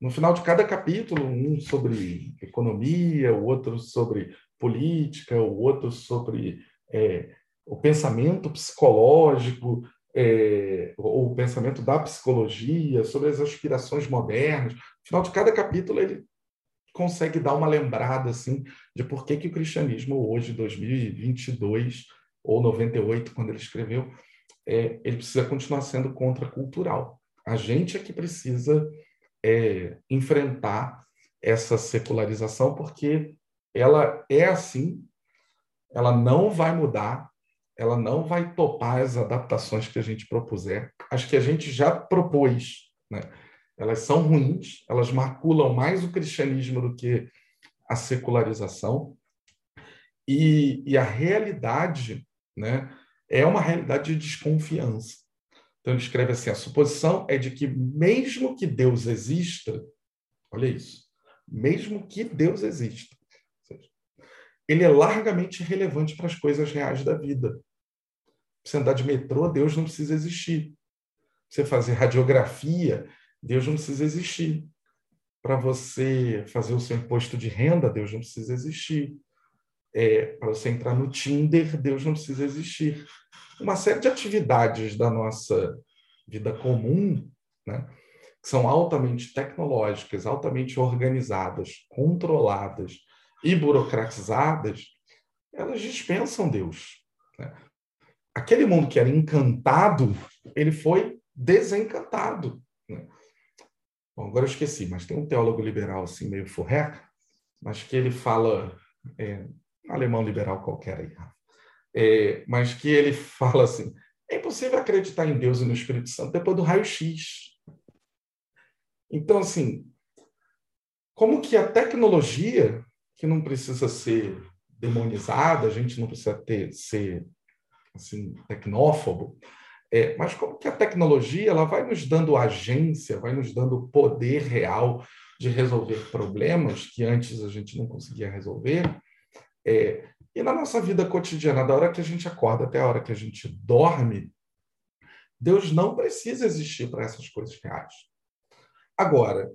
no final de cada capítulo, um sobre economia, o outro sobre política, o outro sobre é, o pensamento psicológico, é, ou o pensamento da psicologia, sobre as aspirações modernas. No final de cada capítulo, ele consegue dar uma lembrada assim de por que, que o cristianismo hoje, 2022 ou 98, quando ele escreveu, é, ele precisa continuar sendo contracultural. A gente é que precisa é, enfrentar essa secularização, porque ela é assim, ela não vai mudar, ela não vai topar as adaptações que a gente propuser. As que a gente já propôs, né? elas são ruins, elas maculam mais o cristianismo do que a secularização. E, e a realidade né, é uma realidade de desconfiança. Então, ele escreve assim: a suposição é de que, mesmo que Deus exista, olha isso, mesmo que Deus exista, ele é largamente relevante para as coisas reais da vida. Você andar de metrô, Deus não precisa existir. Você fazer radiografia, Deus não precisa existir. Para você fazer o seu imposto de renda, Deus não precisa existir. É, para você entrar no Tinder, Deus não precisa existir. Uma série de atividades da nossa vida comum, né, que são altamente tecnológicas, altamente organizadas, controladas e burocratizadas, elas dispensam Deus. Né? Aquele mundo que era encantado, ele foi desencantado. Né? Bom, agora eu esqueci, mas tem um teólogo liberal assim meio furreca, mas que ele fala, é, um alemão liberal qualquer aí, é, mas que ele fala assim, é impossível acreditar em Deus e no Espírito Santo depois do raio-x. Então, assim, como que a tecnologia, que não precisa ser demonizada, a gente não precisa ter, ser assim, tecnófobo, é, mas como que a tecnologia ela vai nos dando agência, vai nos dando poder real de resolver problemas que antes a gente não conseguia resolver. É, e na nossa vida cotidiana, da hora que a gente acorda até a hora que a gente dorme, Deus não precisa existir para essas coisas reais. Agora,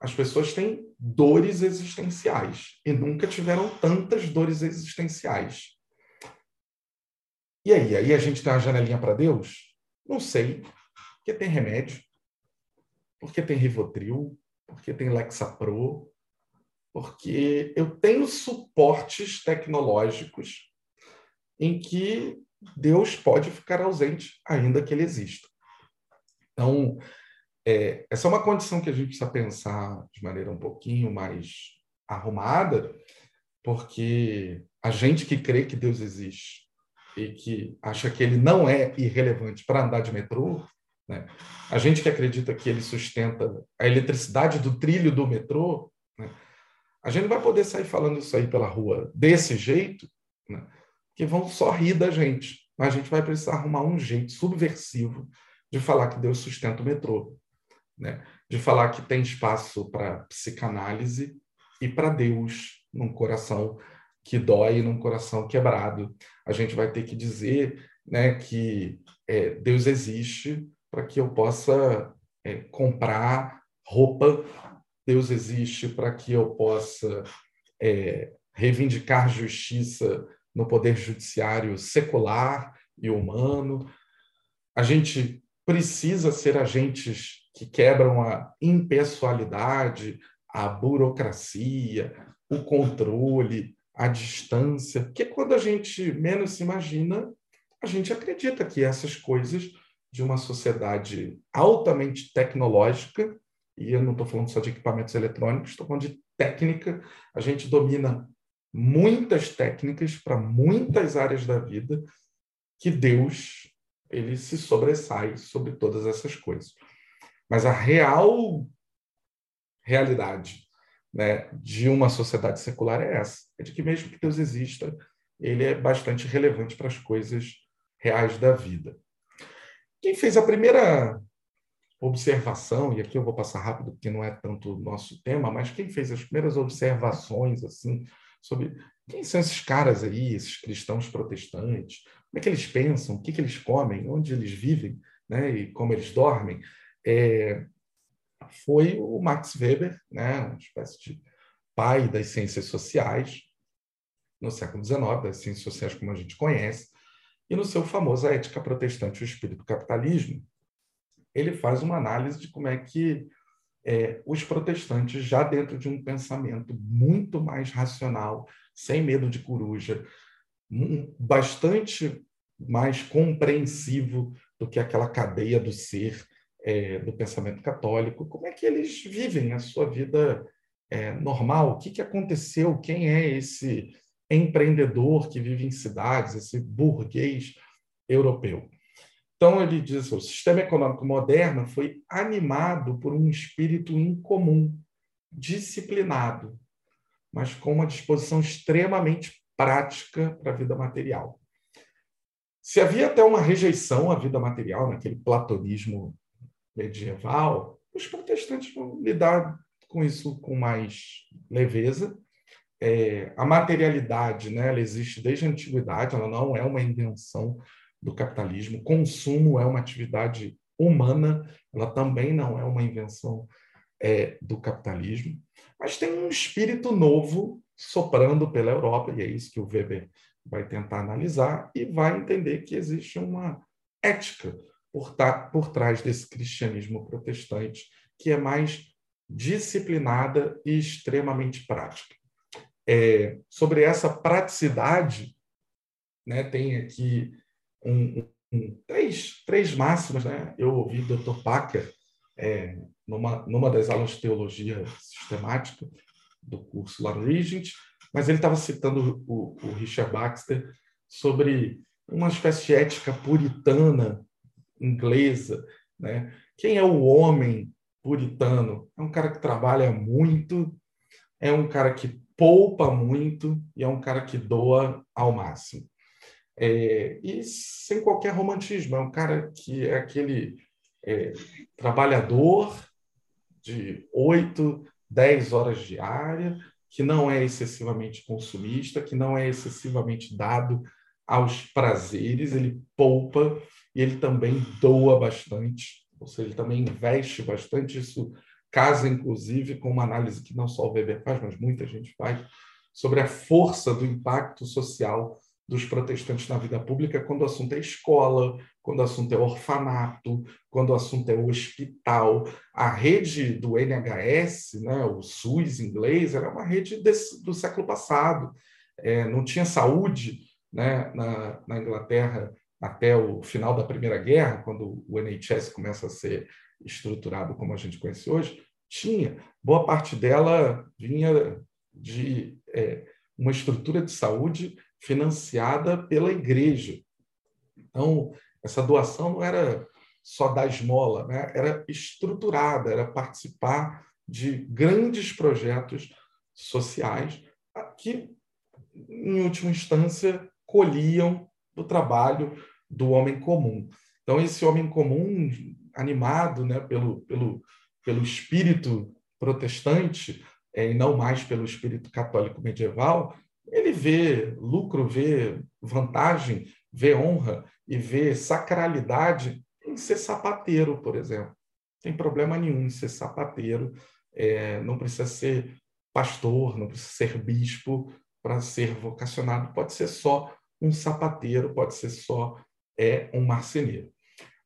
as pessoas têm dores existenciais e nunca tiveram tantas dores existenciais. E aí? Aí a gente tem uma janelinha para Deus? Não sei. Porque tem remédio, porque tem Rivotril, porque tem Lexapro, porque eu tenho suportes tecnológicos em que Deus pode ficar ausente, ainda que ele exista. Então, é, essa é uma condição que a gente precisa pensar de maneira um pouquinho mais arrumada, porque a gente que crê que Deus existe e que acha que ele não é irrelevante para andar de metrô, né? a gente que acredita que ele sustenta a eletricidade do trilho do metrô, né? a gente não vai poder sair falando isso aí pela rua desse jeito, né? que vão só rir da gente. Mas a gente vai precisar arrumar um jeito subversivo de falar que Deus sustenta o metrô, né? de falar que tem espaço para psicanálise e para Deus num coração que dói num coração quebrado. A gente vai ter que dizer né, que é, Deus existe para que eu possa é, comprar roupa, Deus existe para que eu possa é, reivindicar justiça no poder judiciário secular e humano. A gente precisa ser agentes que quebram a impessoalidade, a burocracia, o controle, à distância, porque quando a gente menos se imagina, a gente acredita que essas coisas de uma sociedade altamente tecnológica, e eu não estou falando só de equipamentos eletrônicos, estou falando de técnica, a gente domina muitas técnicas para muitas áreas da vida, que Deus ele se sobressai sobre todas essas coisas. Mas a real realidade né, de uma sociedade secular é essa: é de que mesmo que Deus exista, ele é bastante relevante para as coisas reais da vida. Quem fez a primeira observação, e aqui eu vou passar rápido porque não é tanto o nosso tema, mas quem fez as primeiras observações assim sobre quem são esses caras aí, esses cristãos protestantes, como é que eles pensam, o que, que eles comem, onde eles vivem, né, e como eles dormem, é, foi o Max Weber, né, uma espécie de pai das ciências sociais, no século XIX, das ciências sociais como a gente conhece, e no seu famoso A Ética Protestante e o Espírito Capitalismo, ele faz uma análise de como é que é, os protestantes, já dentro de um pensamento muito mais racional, sem medo de coruja, bastante mais compreensivo do que aquela cadeia do ser é, do pensamento católico, como é que eles vivem a sua vida é, normal, o que, que aconteceu, quem é esse empreendedor que vive em cidades, esse burguês europeu. Então, ele diz: o sistema econômico moderno foi animado por um espírito incomum, disciplinado, mas com uma disposição extremamente prática para a vida material. Se havia até uma rejeição à vida material, naquele platonismo medieval, os protestantes vão lidar com isso com mais leveza. É, a materialidade, né, ela existe desde a antiguidade, ela não é uma invenção do capitalismo. Consumo é uma atividade humana, ela também não é uma invenção é, do capitalismo. Mas tem um espírito novo soprando pela Europa, e é isso que o Weber vai tentar analisar, e vai entender que existe uma ética por, por trás desse cristianismo protestante, que é mais disciplinada e extremamente prática. É, sobre essa praticidade, né, tem aqui um, um, três, três máximas. Né? Eu ouvi o Dr. Packer é, numa, numa das aulas de teologia sistemática do curso lá no Regent, mas ele estava citando o, o Richard Baxter sobre uma espécie de ética puritana inglesa. Né? Quem é o homem puritano? É um cara que trabalha muito, é um cara que poupa muito e é um cara que doa ao máximo. É, e sem qualquer romantismo, é um cara que é aquele é, trabalhador de 8, 10 horas diária, que não é excessivamente consumista, que não é excessivamente dado aos prazeres, ele poupa e ele também doa bastante, ou seja, ele também investe bastante. Isso casa, inclusive, com uma análise que não só o Weber faz, mas muita gente faz, sobre a força do impacto social dos protestantes na vida pública quando o assunto é escola, quando o assunto é orfanato, quando o assunto é hospital. A rede do NHS, né, o SUS inglês, era uma rede desse, do século passado. É, não tinha saúde né, na, na Inglaterra até o final da Primeira Guerra, quando o NHS começa a ser estruturado como a gente conhece hoje, tinha. Boa parte dela vinha de é, uma estrutura de saúde financiada pela igreja. Então, essa doação não era só da esmola, né? era estruturada, era participar de grandes projetos sociais que, em última instância, colhiam do trabalho do homem comum. Então, esse homem comum, animado né, pelo, pelo, pelo espírito protestante, é, e não mais pelo espírito católico medieval, ele vê lucro, vê vantagem, vê honra e vê sacralidade em ser sapateiro, por exemplo. Tem problema nenhum em ser sapateiro, é, não precisa ser pastor, não precisa ser bispo para ser vocacionado, pode ser só um sapateiro, pode ser só é, um marceneiro.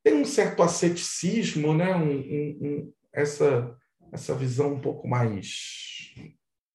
Tem um certo asceticismo, né? Um, um, um, essa, essa visão um pouco mais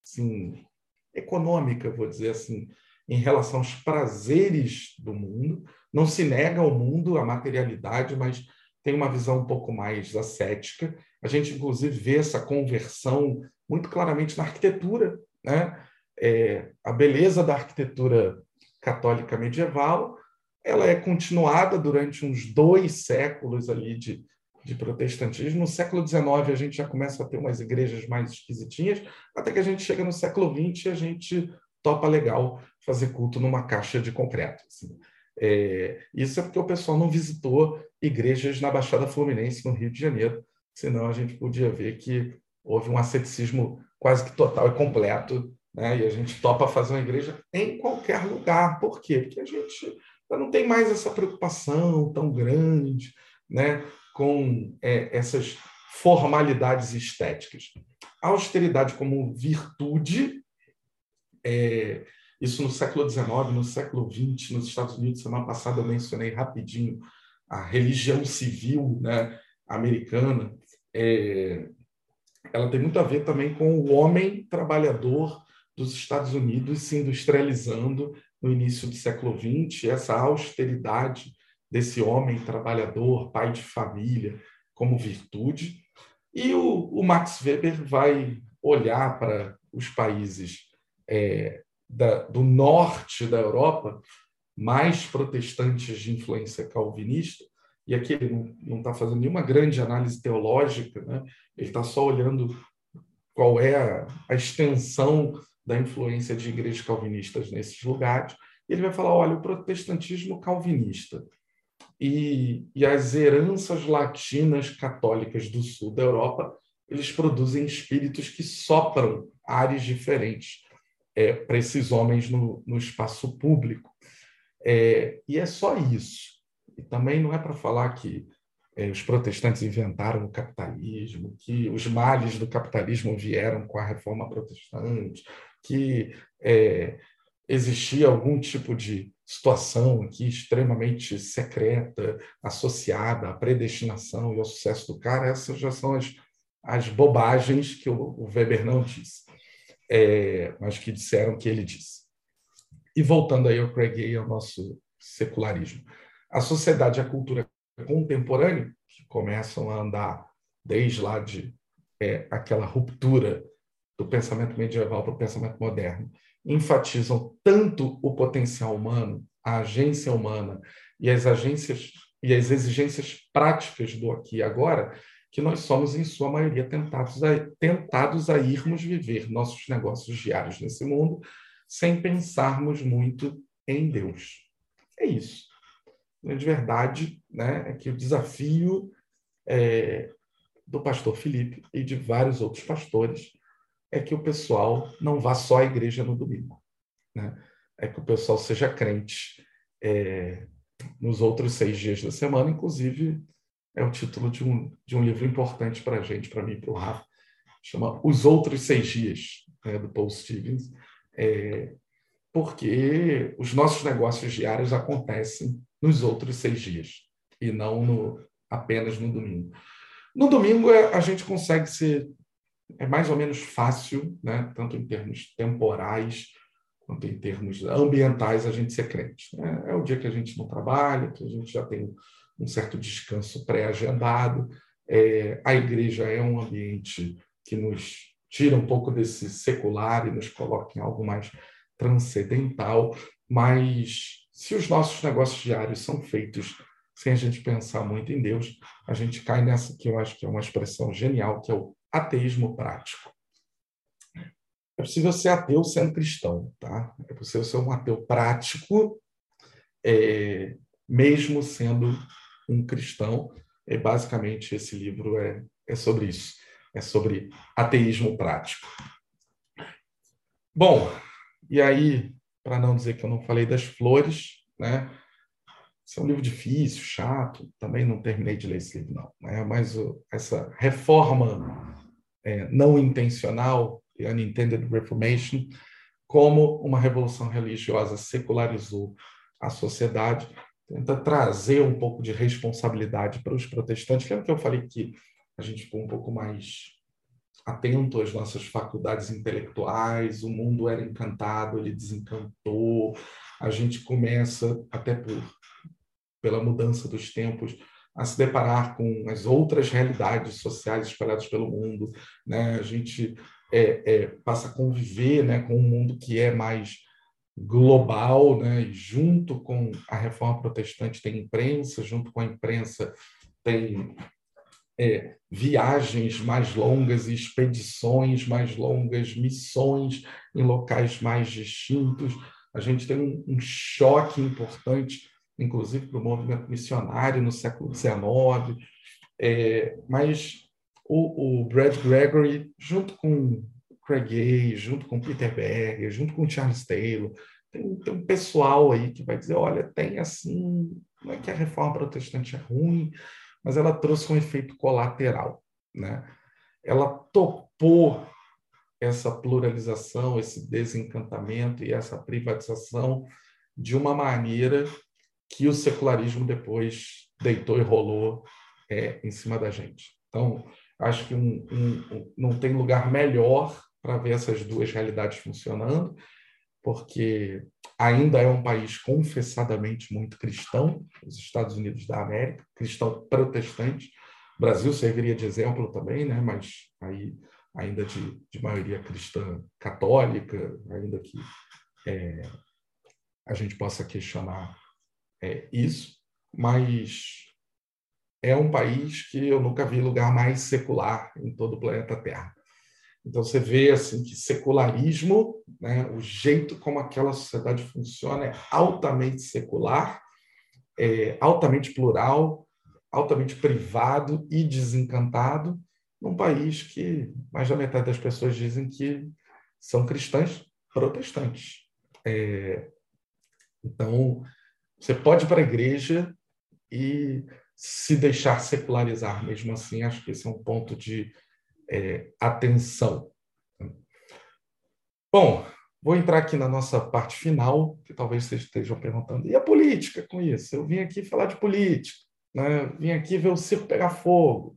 assim, econômica, vou dizer assim, em relação aos prazeres do mundo. Não se nega ao mundo, a materialidade, mas tem uma visão um pouco mais ascética. A gente, inclusive, vê essa conversão muito claramente na arquitetura. Né? É, a beleza da arquitetura católica medieval ela é continuada durante uns dois séculos ali de, de protestantismo. No século XIX, a gente já começa a ter umas igrejas mais esquisitinhas, até que a gente chega no século XX e a gente topa legal fazer culto numa caixa de concreto. Assim. É, isso é porque o pessoal não visitou igrejas na Baixada Fluminense, no Rio de Janeiro, senão a gente podia ver que houve um asceticismo quase que total e completo, né? e a gente topa fazer uma igreja em qualquer lugar. Por quê? Porque a gente não tem mais essa preocupação tão grande né? com é, essas formalidades estéticas. A austeridade como virtude, é, isso no século XIX, no século XX, nos Estados Unidos, semana passada eu mencionei rapidinho a religião civil né, americana, é, ela tem muito a ver também com o homem trabalhador dos Estados Unidos se industrializando no início do século XX, essa austeridade desse homem trabalhador, pai de família, como virtude. E o, o Max Weber vai olhar para os países é, da, do norte da Europa, mais protestantes de influência calvinista, e aqui ele não está fazendo nenhuma grande análise teológica, né? ele está só olhando qual é a, a, extensão da influência de igrejas calvinistas nesses lugares. Ele vai falar: olha, o protestantismo calvinista e, e as heranças latinas católicas do sul da Europa, eles produzem espíritos que sopram áreas diferentes é, para esses homens no, no espaço público. É, e é só isso. E também não é para falar que é, os protestantes inventaram o capitalismo, que os males do capitalismo vieram com a reforma protestante, que é, existia algum tipo de situação aqui extremamente secreta, associada à predestinação e ao sucesso do cara, essas já são as, as bobagens que o, o Weber não disse, é, mas que disseram que ele disse. E voltando aí ao Craig Gay, ao nosso secularismo. A sociedade e a cultura contemporânea, que começam a andar desde lá de é, aquela ruptura do pensamento medieval para o pensamento moderno, enfatizam tanto o potencial humano, a agência humana e as agências e as exigências práticas do aqui e agora, que nós somos, em sua maioria, tentados a, tentados a irmos viver nossos negócios diários nesse mundo sem pensarmos muito em Deus. É isso. De verdade, né, é que o desafio é, do pastor Felipe e de vários outros pastores é que o pessoal não vá só à igreja no domingo. Né? É que o pessoal seja crente é, nos outros seis dias da semana, inclusive é o título de um, de um livro importante para a gente, para mim e para o Rafa, chama Os Outros Seis Dias, né, do Paul Stevens, é, porque os nossos negócios diários acontecem nos outros seis dias e não no, apenas no domingo. No domingo a gente consegue ser é mais ou menos fácil, né? tanto em termos temporais quanto em termos ambientais, a gente ser crente. Né? É o dia que a gente não trabalha, que a gente já tem um certo descanso pré-agendado. É, a igreja é um ambiente que nos tira um pouco desse secular e nos coloca em algo mais transcendental, mas se os nossos negócios diários são feitos sem a gente pensar muito em Deus, a gente cai nessa que eu acho que é uma expressão genial, que é o ateísmo prático. É possível ser ateu sendo cristão, tá? É possível ser um ateu prático, é, mesmo sendo um cristão. E basicamente esse livro é, é sobre isso, é sobre ateísmo prático. Bom, e aí, para não dizer que eu não falei das flores, né? Esse é um livro difícil, chato, também não terminei de ler esse livro, não. Né? Mas essa reforma é, não intencional, Unintended Reformation, como uma revolução religiosa secularizou a sociedade, tenta trazer um pouco de responsabilidade para os protestantes. Lembra que eu falei que a gente ficou um pouco mais atento às nossas faculdades intelectuais, o mundo era encantado, ele desencantou, a gente começa, até por pela mudança dos tempos, a se deparar com as outras realidades sociais espalhadas pelo mundo, né? A gente é, é, passa a conviver, né, com um mundo que é mais global, né? E junto com a reforma protestante tem imprensa, junto com a imprensa tem é, viagens mais longas, expedições mais longas, missões em locais mais distintos. A gente tem um, um choque importante inclusive para o movimento missionário no século XIX. É, mas o, o, Brad Gregory, junto com Craig Gay, junto com Peter Berger, junto com Charles Taylor, tem, tem um pessoal aí que vai dizer, olha, tem assim, não é que a reforma protestante é ruim, mas ela trouxe um efeito colateral, né? Ela topou essa pluralização, esse desencantamento e essa privatização de uma maneira que o secularismo depois deitou e rolou é, em cima da gente. Então, acho que um, um, um, não tem lugar melhor para ver essas duas realidades funcionando, porque ainda é um país confessadamente muito cristão, os Estados Unidos da América, cristão protestante. O Brasil serviria de exemplo também, né? mas aí ainda de, de maioria cristã católica, ainda que é, a gente possa questionar é, isso, mas é um país que eu nunca vi lugar mais secular em todo o planeta Terra. Então você vê assim que secularismo, né, o jeito como aquela sociedade funciona é altamente secular, é altamente plural, altamente privado e desencantado, num país que mais da metade das pessoas dizem que são cristãs protestantes. É, então, você pode ir para a igreja e se deixar secularizar mesmo assim. Acho que esse é um ponto de é, atenção. Bom, vou entrar aqui na nossa parte final, que talvez vocês estejam perguntando. E a política com isso? Eu vim aqui falar de política, né? vim aqui ver o circo pegar fogo.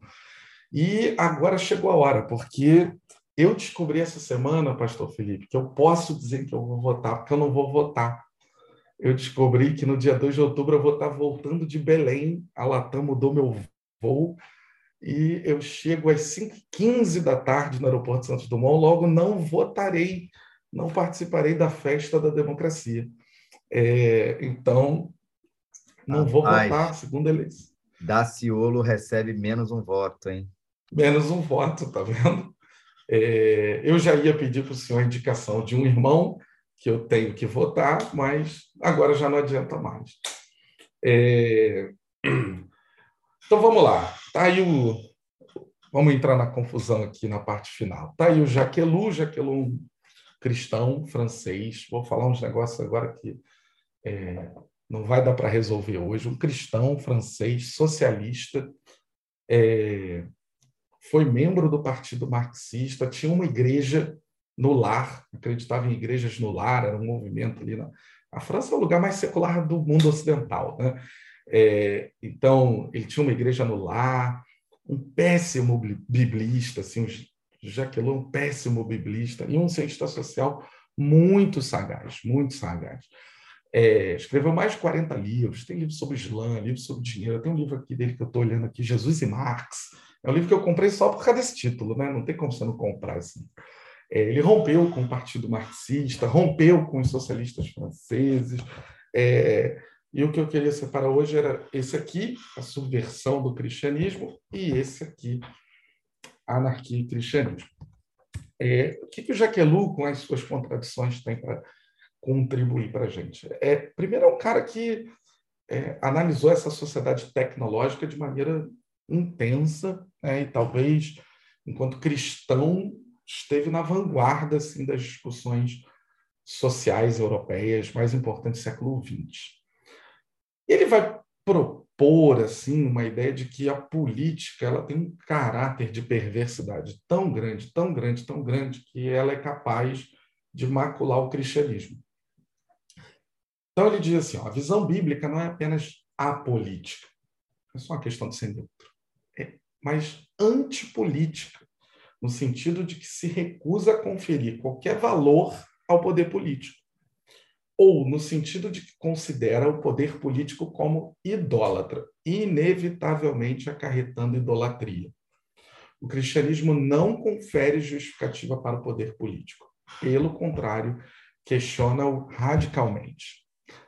E agora chegou a hora, porque eu descobri essa semana, pastor Felipe, que eu posso dizer que eu vou votar, porque eu não vou votar. Eu descobri que no dia 2 de outubro eu vou estar voltando de Belém, a Latam mudou meu voo, e eu chego às 5h15 da tarde no aeroporto Santos Dumont, logo não votarei, não participarei da festa da democracia. É, então, não vou votar, segunda eleição. Daciolo recebe menos um voto, hein? menos um voto, tá vendo? É, eu já ia pedir para o senhor a indicação de um irmão que eu tenho que votar, mas agora já não adianta mais. É, então vamos lá. Tá aí o. Vamos entrar na confusão aqui na parte final. Tá aí o Jaquelu, Jaquelu cristão francês. Vou falar uns negócios agora que é, não vai dar para resolver hoje. Um cristão francês socialista. É, foi membro do Partido Marxista, tinha uma igreja no lar, acreditava em igrejas no lar, era um movimento ali. Na... A França é o lugar mais secular do mundo ocidental. Né? É, então, ele tinha uma igreja no lar, um péssimo biblista, assim, um Jaquelin, um péssimo biblista, e um cientista social muito sagaz, muito sagaz. É, escreveu mais de 40 livros, tem livros sobre Islã, livros sobre dinheiro, tem um livro aqui dele que eu estou olhando aqui, Jesus e Marx, é um livro que eu comprei só por causa desse título, né? Não tem como você não comprar assim. É, ele rompeu com o Partido Marxista, rompeu com os socialistas franceses. É, e o que eu queria separar hoje era esse aqui, a subversão do cristianismo, e esse aqui, anarquia e cristianismo. É, o que, que o Jaquelu, com as suas contradições, tem para contribuir para a gente? É, primeiro, é um cara que é, analisou essa sociedade tecnológica de maneira intensa, né? e talvez, enquanto cristão, esteve na vanguarda assim, das discussões sociais europeias mais importantes do século XX. Ele vai propor assim uma ideia de que a política ela tem um caráter de perversidade tão grande, tão grande, tão grande que ela é capaz de macular o cristianismo. Então ele diz assim: ó, a visão bíblica não é apenas apolítica, é só uma questão de ser neutro mas antipolítica, no sentido de que se recusa a conferir qualquer valor ao poder político, ou no sentido de que considera o poder político como idólatra, inevitavelmente acarretando idolatria. O cristianismo não confere justificativa para o poder político. Pelo contrário, questiona-o radicalmente.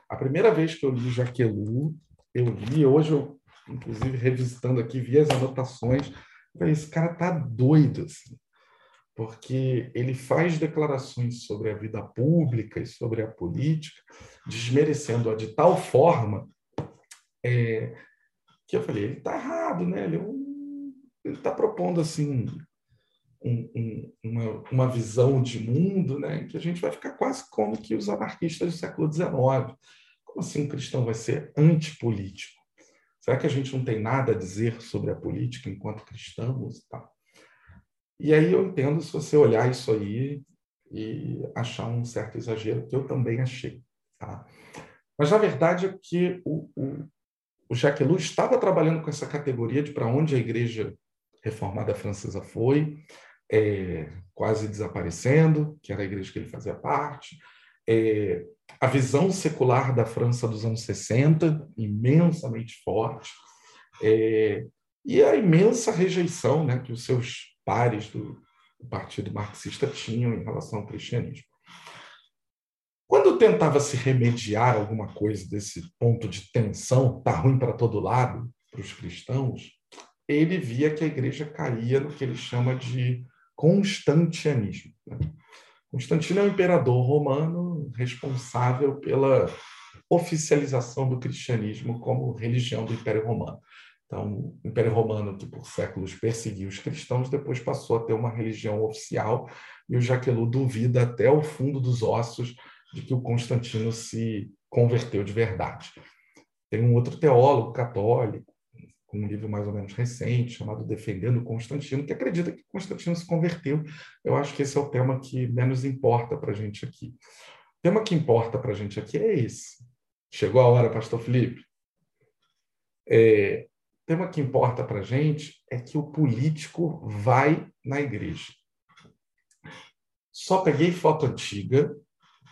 A primeira vez que eu li Jaquelu, eu li, hoje eu inclusive revisitando aqui, vi as anotações, esse cara tá doido, assim, porque ele faz declarações sobre a vida pública e sobre a política, desmerecendo-a de tal forma é, que eu falei, ele está errado, né? Ele é está propondo assim um, um, uma, uma visão de mundo, né? Que a gente vai ficar quase como que os anarquistas do século XIX. Como assim um cristão vai ser antipolítico? Será que a gente não tem nada a dizer sobre a política enquanto cristãos e tal? E aí eu entendo se você olhar isso aí e achar um certo exagero, que eu também achei. Tá? Mas, na verdade, é que o, o, o Jacques Ellul estava trabalhando com essa categoria de para onde a igreja reformada francesa foi, é, quase desaparecendo, que era a igreja que ele fazia parte, é, a visão secular da França dos anos 60, imensamente forte, é, e a imensa rejeição né, que os seus pares do, o partido marxista tinha em relação ao cristianismo. Quando tentava se remediar alguma coisa desse ponto de tensão, tá ruim para todo lado, para os cristãos, ele via que a igreja caía no que ele chama de constantianismo. Né? Constantino é o imperador romano responsável pela oficialização do cristianismo como religião do Império Romano. Então, o Império Romano, que por séculos perseguiu os cristãos, depois passou a ter uma religião oficial, e o Jaquelu duvida até o fundo dos ossos de que o Constantino se converteu de verdade. Tem um outro teólogo católico, com um livro mais ou menos recente, chamado Defendendo Constantino, que acredita que Constantino se converteu. Eu acho que esse é o tema que menos importa para a gente aqui. O tema que importa para a gente aqui é esse. Chegou a hora, Pastor Felipe. É, o tema que importa para a gente é que o político vai na igreja. Só peguei foto antiga,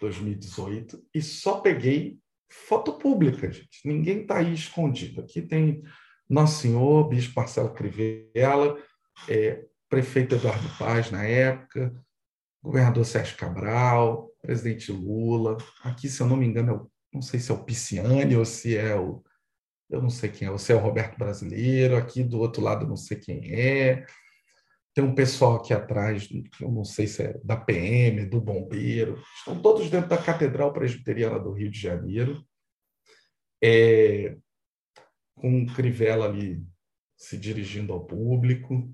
2018, e só peguei foto pública, gente. Ninguém está aí escondido. Aqui tem nosso Senhor, Bispo Marcelo Crivella, é, prefeito Eduardo Paz na época, governador Sérgio Cabral, presidente Lula. Aqui, se eu não me engano, é não sei se é o Pisciani ou se é o. Eu não sei quem é, ou se é o Roberto Brasileiro. Aqui do outro lado, não sei quem é. Tem um pessoal aqui atrás, eu não sei se é da PM, do Bombeiro. Estão todos dentro da Catedral Presbiteriana do Rio de Janeiro. É, com um Crivella ali se dirigindo ao público,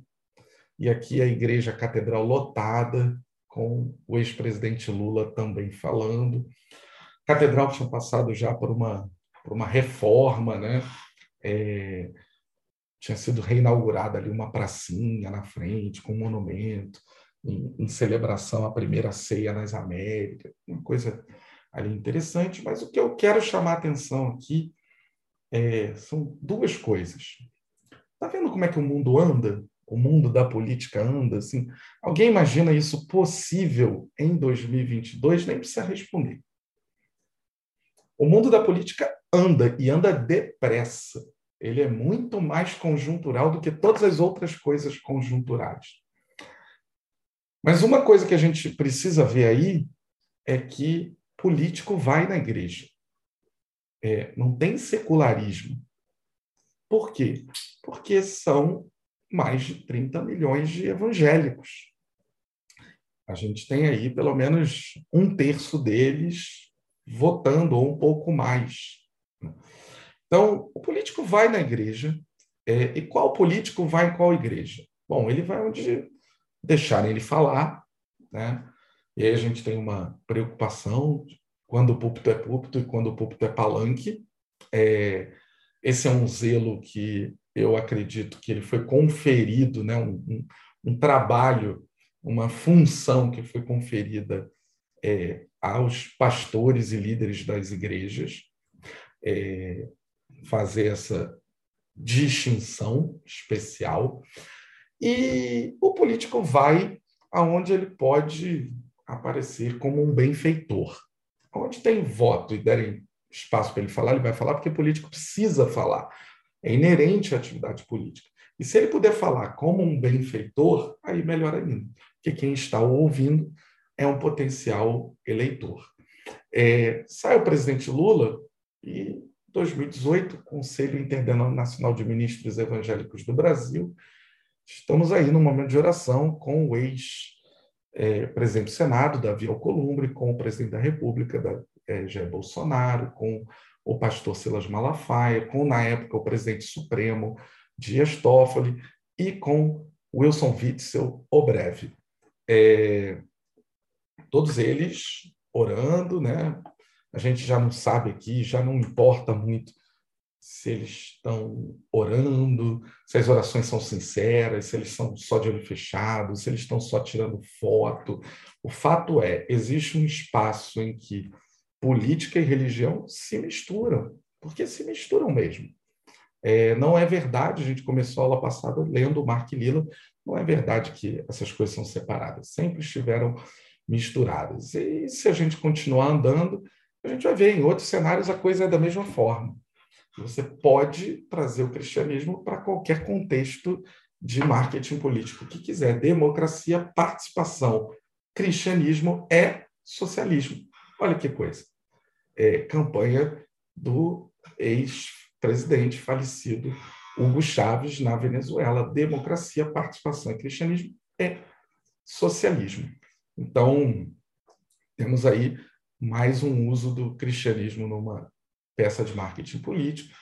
e aqui a igreja a catedral lotada, com o ex-presidente Lula também falando. Catedral que tinha passado já por uma, por uma reforma, né? É, tinha sido reinaugurada ali uma pracinha na frente, com um monumento, em, em celebração à primeira ceia nas Américas, uma coisa ali interessante, mas o que eu quero chamar a atenção aqui é, são duas coisas. Está vendo como é que o mundo anda? O mundo da política anda assim? Alguém imagina isso possível em 2022? Nem precisa responder. O mundo da política anda e anda depressa. Ele é muito mais conjuntural do que todas as outras coisas conjunturais. Mas uma coisa que a gente precisa ver aí é que político vai na igreja. É, não tem secularismo. Por quê? Porque são mais de 30 milhões de evangélicos. A gente tem aí pelo menos um terço deles votando, ou um pouco mais. Então, o político vai na igreja, é, e qual político vai em qual igreja? Bom, ele vai onde deixarem ele falar, né? E aí a gente tem uma preocupação quando o púlpito é púlpito e quando o púlpito é palanque. É, esse é um zelo que eu acredito que ele foi conferido, né, um, um, um trabalho, uma função que foi conferida é, aos pastores e líderes das igrejas, é, fazer essa distinção especial. E o político vai aonde ele pode aparecer como um benfeitor. Onde tem voto e derem espaço para ele falar, ele vai falar, porque o político precisa falar. É inerente à atividade política. E se ele puder falar como um benfeitor, aí melhor ainda, porque quem está ouvindo é um potencial eleitor. É, sai o presidente Lula e 2018, Conselho Internacional de Ministros Evangélicos do Brasil, estamos aí no momento de oração com o ex é, presidente do Senado, Davi Alcolumbre, com o presidente da República, da, é, Jair Bolsonaro, com o pastor Silas Malafaia, com, na época, o presidente supremo, Dias Toffoli, e com Wilson Witzel, o breve. É, todos eles orando, né? A gente já não sabe aqui, já não importa muito se eles estão orando, se as orações são sinceras, se eles são só de olho fechado, se eles estão só tirando foto. O fato é, existe um espaço em que política e religião se misturam, porque se misturam mesmo. É, não é verdade, a gente começou a aula passada lendo o Mark Lilla, não é verdade que essas coisas são separadas, sempre estiveram misturadas. E se a gente continuar andando, a gente vai ver em outros cenários a coisa é da mesma forma. Você pode trazer o cristianismo para qualquer contexto de marketing político que quiser. Democracia, participação. Cristianismo é socialismo. Olha que coisa. É, campanha do ex-presidente falecido Hugo Chávez na Venezuela. Democracia, participação e cristianismo é socialismo. Então, temos aí mais um uso do cristianismo numa peça de marketing político.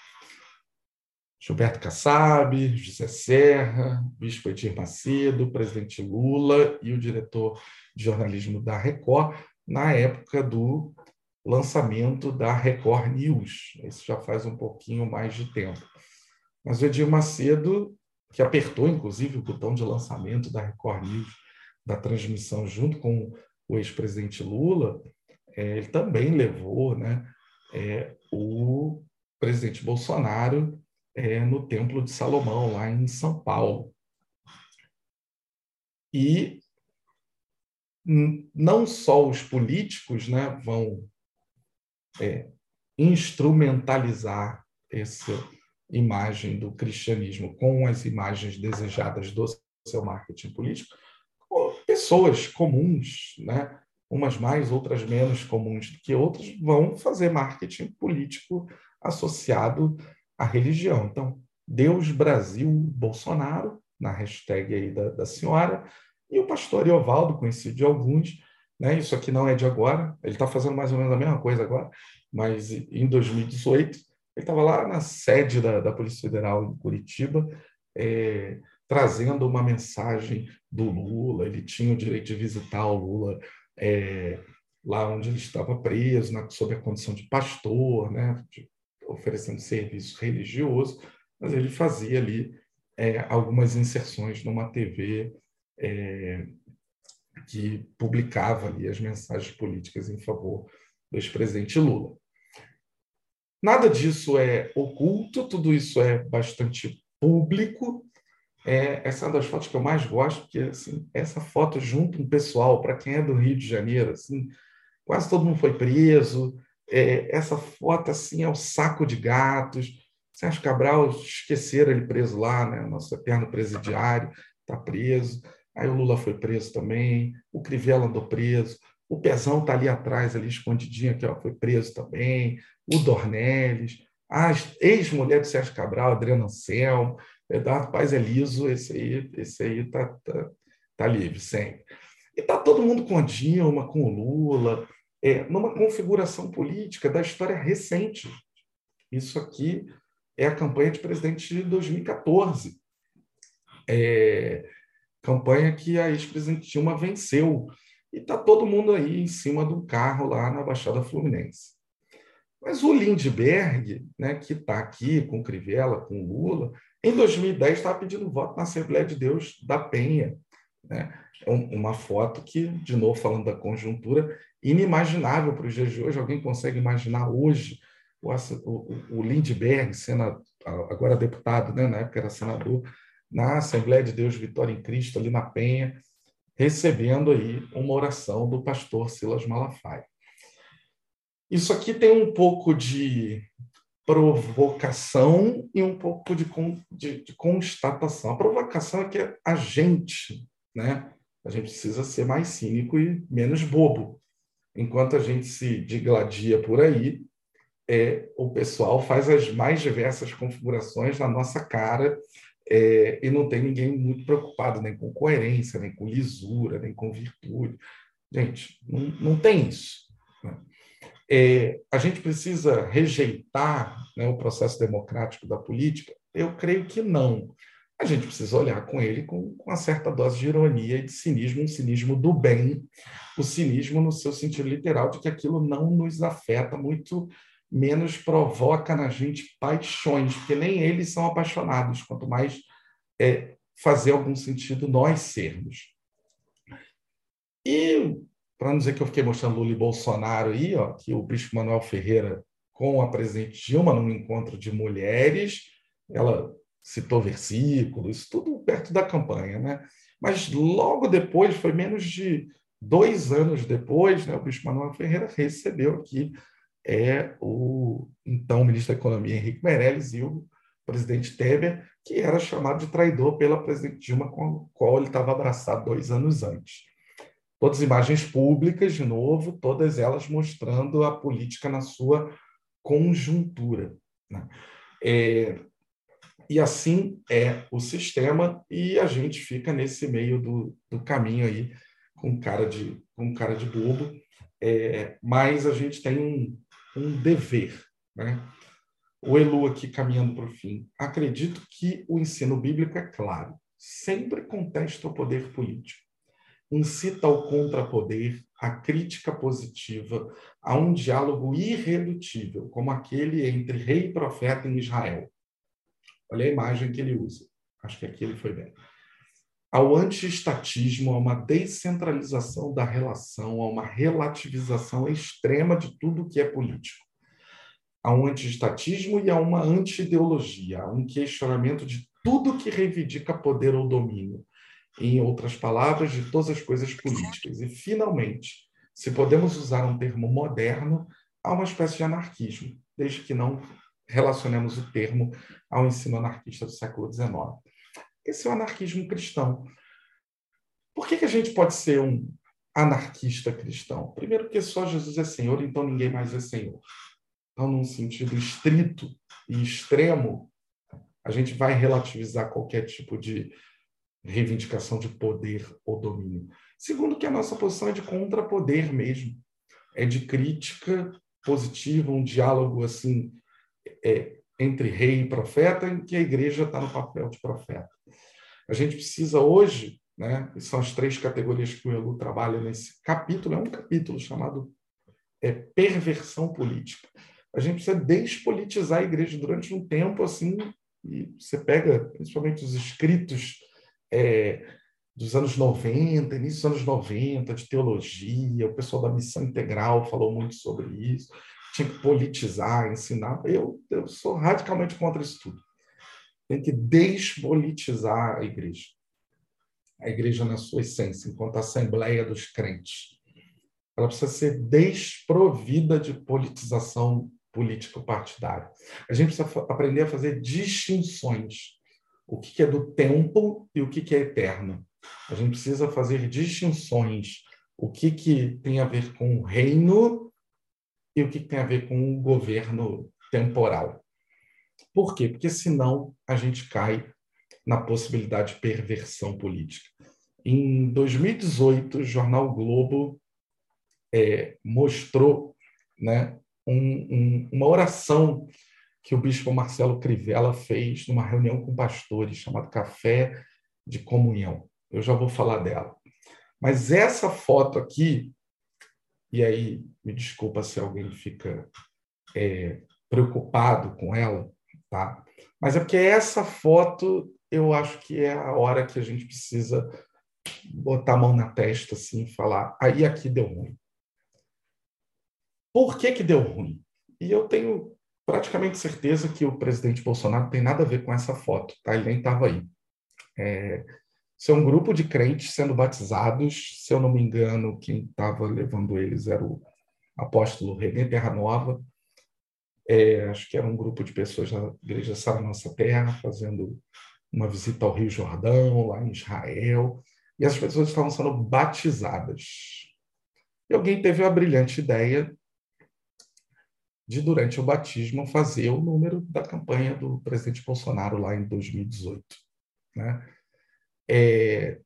Gilberto Kassab, José Serra, Bispo Edir Macedo, presidente Lula e o diretor de jornalismo da Record, na época do lançamento da Record News. Isso já faz um pouquinho mais de tempo. Mas o Edir Macedo, que apertou, inclusive, o botão de lançamento da Record News, da transmissão junto com o ex-presidente Lula, é, ele também levou né, é, o presidente Bolsonaro é, no Templo de Salomão, lá em São Paulo. E não só os políticos né, vão é, instrumentalizar essa imagem do cristianismo com as imagens desejadas do seu marketing político, pessoas comuns, né, umas mais, outras menos comuns do que outras, vão fazer marketing político associado à religião. Então, Deus Brasil Bolsonaro, na hashtag aí da, da senhora, e o pastor Eovaldo, conhecido de alguns, né? Isso aqui não é de agora, ele está fazendo mais ou menos a mesma coisa agora, mas em 2018 ele estava lá na sede da, da Polícia Federal em Curitiba, é, trazendo uma mensagem do Lula. Ele tinha o direito de visitar o Lula é, lá onde ele estava preso, na, sob a condição de pastor, né, de, oferecendo serviço religioso, mas ele fazia ali é, algumas inserções numa TV é, que publicava ali as mensagens políticas em favor do ex-presidente Lula. Nada disso é oculto, tudo isso é bastante público, é, essa é uma das fotos que eu mais gosto, porque assim, essa foto junto um pessoal, para quem é do Rio de Janeiro, assim, quase todo mundo foi preso. É, essa foto assim é o saco de gatos. Sérgio Cabral esqueceram ele preso lá, né? Nosso eterno presidiário está preso. Aí o Lula foi preso também. O Crivella andou preso. O Pezão está ali atrás, ali escondidinho, aqui, ó, foi preso também. O Dornelles. A ex-mulher de Sérgio Cabral, Adriana Anselmo. Eduardo Paz é liso, esse aí esse aí tá, tá, tá livre sempre. E está todo mundo com a Dilma, com o Lula, é, numa configuração política da história recente. Isso aqui é a campanha de presidente de 2014. É, campanha que a ex-presidente Dilma venceu. E está todo mundo aí em cima do carro lá na Baixada Fluminense. Mas o Lindbergh, né, que está aqui com Crivella, com Lula, em 2010, estava pedindo voto na Assembleia de Deus da Penha. Né? É uma foto que, de novo, falando da conjuntura, inimaginável para os dias de hoje. Alguém consegue imaginar hoje o, o, o Lindbergh, agora deputado, né? na época era senador, na Assembleia de Deus Vitória em Cristo, ali na Penha, recebendo aí uma oração do pastor Silas Malafaia. Isso aqui tem um pouco de provocação e um pouco de, de, de, constatação. A provocação é que a gente, né, a gente precisa ser mais cínico e menos bobo. Enquanto a gente se digladia por aí, é, o pessoal faz as mais diversas configurações na nossa cara é, e não tem ninguém muito preocupado nem com coerência, nem com lisura, nem com virtude. Gente, não, não tem isso. Né? É, a gente precisa rejeitar né, o processo democrático da política? Eu creio que não. A gente precisa olhar com ele com, uma certa dose de ironia e de cinismo, um cinismo do bem, o cinismo no seu sentido literal de que aquilo não nos afeta, muito menos provoca na gente paixões, porque nem eles são apaixonados, quanto mais é, fazer algum sentido nós sermos. E para não dizer que eu fiquei mostrando Lula e Bolsonaro aí, ó, que o bispo Manuel Ferreira com a presidente Dilma num encontro de mulheres, ela citou versículos, tudo perto da campanha, né? Mas logo depois, foi menos de dois anos depois, né, o bispo Manuel Ferreira recebeu aqui é, o então ministro da Economia Henrique Meirelles e o presidente Temer que era chamado de traidor pela presidente Dilma, com a qual ele estava abraçado dois anos antes. Todas imagens públicas, de novo, todas elas mostrando a política na sua conjuntura. Né? É, e assim é o sistema, e a gente fica nesse meio do, do caminho aí, com cara de, com cara de bobo, é, mas a gente tem um, um dever. Né? O Elu aqui caminhando para o fim. Acredito que o ensino bíblico é claro, sempre contesta o poder político incita ao contrapoder, à crítica positiva, a um diálogo irredutível, como aquele entre rei e profeta em Israel. Olha a imagem que ele usa. Acho que aqui ele foi bem. Ao anti-estatismo, a uma descentralização da relação, a uma relativização extrema de tudo que é político. A um anti-estatismo e a uma anti-ideologia, a um questionamento de tudo que reivindica poder ou domínio, em outras palavras, de todas as coisas políticas. E, finalmente, se podemos usar um termo moderno, há uma espécie de anarquismo, desde que não relacionemos o termo ao ensino anarquista do século XIX. Esse é o anarquismo cristão. Por que, que a gente pode ser um anarquista cristão? Primeiro, porque só Jesus é Senhor, então ninguém mais é Senhor. Então, num sentido estrito e extremo, a gente vai relativizar qualquer tipo de reivindicação de poder ou domínio. Segundo, que a nossa posição é de contrapoder mesmo, é de crítica positiva, um diálogo assim é, entre rei e profeta, em que a igreja está no papel de profeta. A gente precisa hoje, né, são as três categorias que o Elu trabalha nesse capítulo, é um capítulo chamado é, perversão política. A gente precisa despolitizar a igreja durante um tempo assim, e você pega principalmente os escritos é, dos anos 90, início dos anos 90, de teologia, o pessoal da missão integral falou muito sobre isso, tinha que politizar, ensinar. Eu, eu sou radicalmente contra isso tudo. Tem que despolitizar a igreja. A igreja na sua essência, enquanto assembleia dos crentes. Ela precisa ser desprovida de politização político-partidária. A gente precisa aprender a fazer distinções o que é do tempo e o que é eterno. A gente precisa fazer distinções. O que, que tem a ver com o reino e o que tem a ver com o governo temporal. Por quê? Porque senão a gente cai na possibilidade de perversão política. Em 2018, o jornal Globo é, mostrou né, um, um, uma oração que o bispo Marcelo Crivella fez numa reunião com pastores, chamado Café de Comunhão. Eu já vou falar dela. Mas essa foto aqui, e aí me desculpa se alguém fica é, preocupado com ela, tá? Mas é porque essa foto eu acho que é a hora que a gente precisa botar a mão na testa assim e falar, aí aqui deu ruim. Por que que deu ruim? E eu tenho praticamente certeza que o presidente Bolsonaro tem nada a ver com essa foto, tá? Ele nem estava aí. É, isso é um grupo de crentes sendo batizados, se eu não me engano, quem estava levando eles era o apóstolo René Terra Nova, é, acho que era um grupo de pessoas da Igreja Sara Nossa Terra, fazendo uma visita ao Rio Jordão, lá em Israel, e as pessoas estavam sendo batizadas. E alguém teve a brilhante ideia de, durante o batismo, fazer o número da campanha do presidente Bolsonaro lá em 2018. Né? É,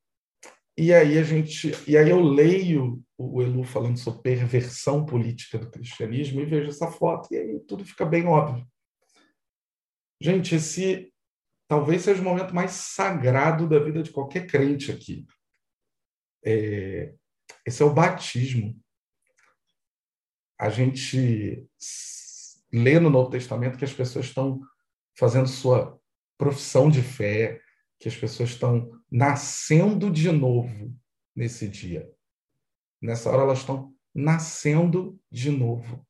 e aí a gente, e aí eu leio o Elu falando sobre perversão política do cristianismo e vejo essa foto e aí tudo fica bem óbvio. Gente, esse talvez seja o momento mais sagrado da vida de qualquer crente aqui. É, esse é o batismo a gente lê no Novo Testamento que as pessoas estão fazendo sua profissão de fé, que as pessoas estão nascendo de novo nesse dia. Nessa hora elas estão nascendo de novo.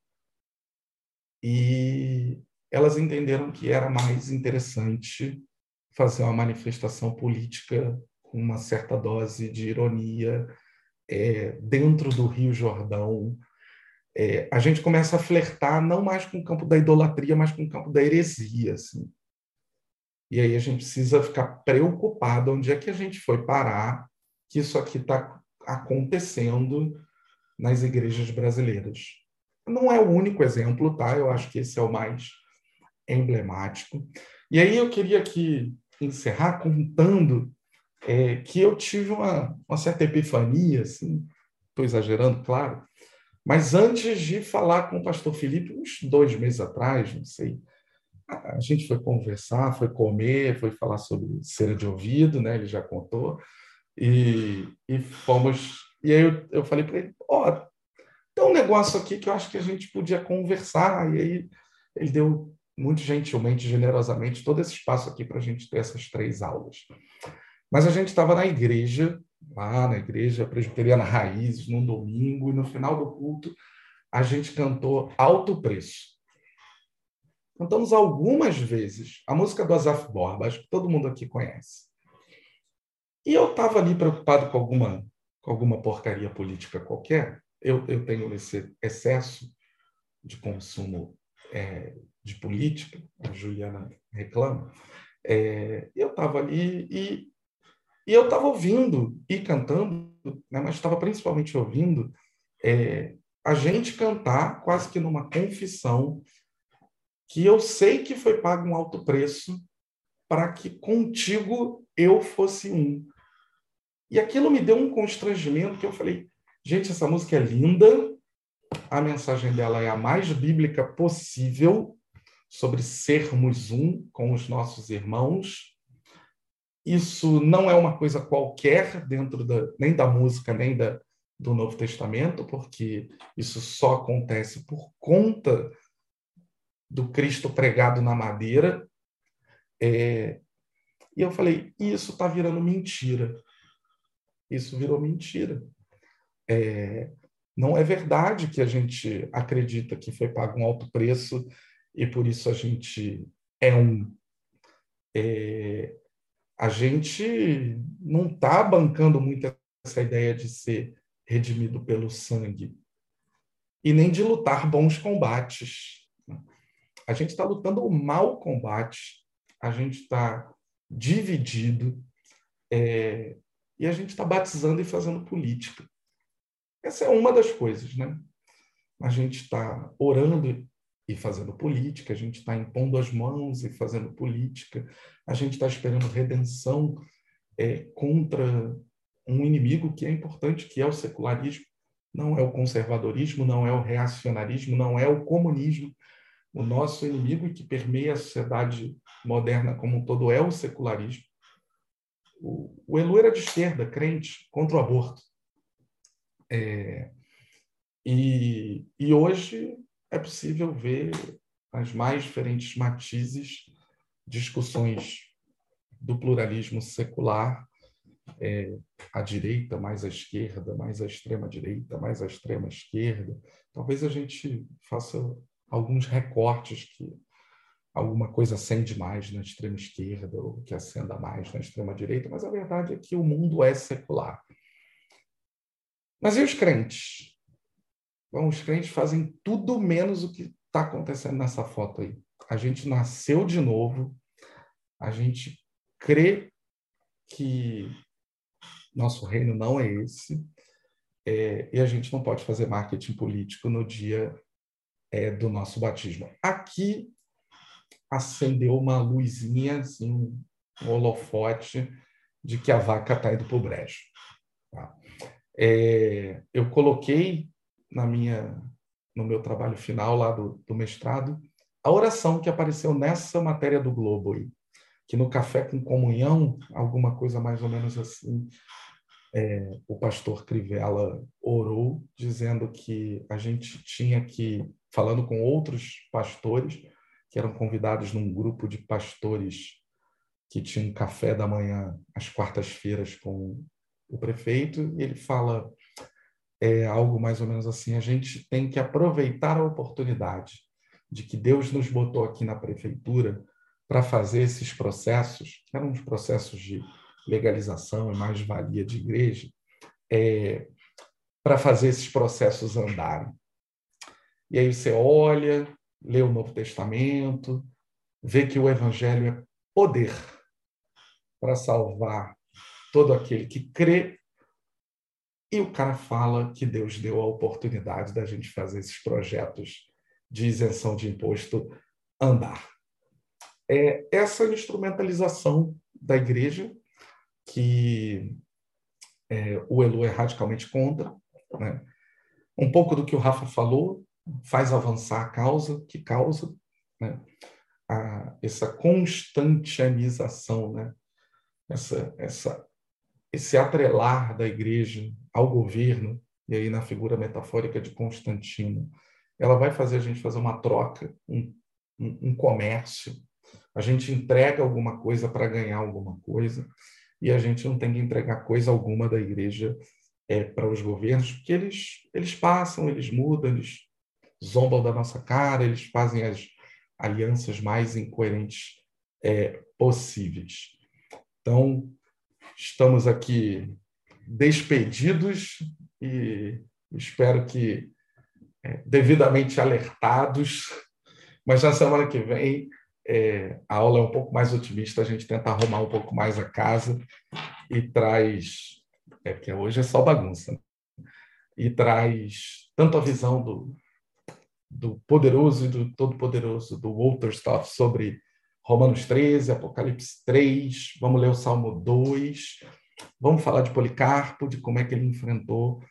E elas entenderam que era mais interessante fazer uma manifestação política com uma certa dose de ironia é, dentro do Rio Jordão, é, a gente começa a flertar não mais com o campo da idolatria, mas com o campo da heresia. Assim. E aí a gente precisa ficar preocupado onde é que a gente foi parar, que isso aqui está acontecendo nas igrejas brasileiras. Não é o único exemplo, tá? Eu acho que esse é o mais emblemático. E aí eu queria aqui encerrar contando é, que eu tive uma, uma certa epifania, assim, estou exagerando, claro, mas antes de falar com o pastor Felipe, uns dois meses atrás, não sei, a gente foi conversar, foi comer, foi falar sobre cera de ouvido, né? Ele já contou. E, e fomos. E aí eu, eu falei para ele: Ó, oh, tem um negócio aqui que eu acho que a gente podia conversar. E aí ele deu muito gentilmente, generosamente, todo esse espaço aqui para a gente ter essas três aulas. Mas a gente estava na igreja, lá na igreja presbiteriana Raízes, num domingo, e no final do culto a gente cantou Alto Preço. Cantamos algumas vezes a música do Azaf Borba, acho que todo mundo aqui conhece. E eu estava ali preocupado com alguma, com alguma porcaria política qualquer. Eu, eu tenho esse excesso de consumo é, de política, a Juliana reclama. É, eu estava ali e, e eu estava ouvindo e cantando, né, mas estava principalmente ouvindo é, a gente cantar quase que numa confissão que eu sei que foi pago um alto preço para que contigo eu fosse um. E aquilo me deu um constrangimento que eu falei, gente, essa música é linda, a mensagem dela é a mais bíblica possível sobre sermos um com os nossos irmãos. Isso não é uma coisa qualquer dentro da, nem da música, nem da, do Novo Testamento, porque isso só acontece por conta do Cristo pregado na madeira. É, e eu falei, isso está virando mentira. Isso virou mentira. É, não é verdade que a gente acredita que foi pago um alto preço e por isso a gente é um. É, a gente não está bancando muito essa ideia de ser redimido pelo sangue e nem de lutar bons combates. A gente está lutando o mau combate, a gente está dividido é, e a gente está batizando e fazendo política. Essa é uma das coisas, né? A gente está orando e fazendo política, a gente está impondo as mãos e fazendo política, a gente está esperando redenção é, contra um inimigo que é importante, que é o secularismo, não é o conservadorismo, não é o reacionarismo, não é o comunismo, o nosso inimigo que permeia a sociedade moderna como um todo é o secularismo. O, o Elu era de esquerda, crente, contra o aborto. É, e, e hoje é possível ver as mais diferentes matizes, discussões do pluralismo secular, é, a direita, mais a esquerda, mais a extrema-direita, mais a extrema-esquerda. Talvez a gente faça alguns recortes que alguma coisa acende mais na extrema esquerda ou que acenda mais na extrema direita, mas a verdade é que o mundo é secular. Mas e os crentes? Bom, os crentes fazem tudo menos o que está acontecendo nessa foto aí. A gente nasceu de novo, a gente crê que nosso reino não é esse, é, e a gente não pode fazer marketing político no dia é, do nosso batismo. Aqui acendeu uma luzinha, assim, um holofote de que a vaca está indo para o brejo. Tá? É, eu coloquei na minha, no meu trabalho final lá do, do mestrado a oração que apareceu nessa matéria do Globo aí, que no Café com Comunhão, alguma coisa mais ou menos assim, é, o pastor Crivella orou, dizendo que a gente tinha que, falando com outros pastores, que eram convidados num grupo de pastores que tinha um café da manhã às quartas-feiras com o prefeito, e ele fala é, algo mais ou menos assim: a gente tem que aproveitar a oportunidade de que Deus nos botou aqui na prefeitura para fazer esses processos, que eram os processos de legalização e mais-valia de igreja, é, para fazer esses processos andarem. E aí você olha, lê o Novo Testamento, vê que o Evangelho é poder para salvar todo aquele que crê. E o cara fala que Deus deu a oportunidade da gente fazer esses projetos de isenção de imposto andar. É essa instrumentalização da igreja que é, o Elu é radicalmente contra. Né? Um pouco do que o Rafa falou faz avançar a causa, que causa né? a, essa constantianização, né? essa, essa, esse atrelar da igreja ao governo, e aí na figura metafórica de Constantino, ela vai fazer a gente fazer uma troca, um, um, um comércio. A gente entrega alguma coisa para ganhar alguma coisa e a gente não tem que entregar coisa alguma da igreja é, para os governos, porque eles, eles passam, eles mudam, eles zombam da nossa cara, eles fazem as alianças mais incoerentes é, possíveis. Então, estamos aqui despedidos e espero que é, devidamente alertados, mas na semana que vem é, a aula é um pouco mais otimista, a gente tenta arrumar um pouco mais a casa e traz, é que hoje é só bagunça, né? e traz tanto a visão do, do poderoso e do todo-poderoso do Walter Stoff sobre Romanos 13, Apocalipse 3, vamos ler o Salmo 2, vamos falar de Policarpo, de como é que ele enfrentou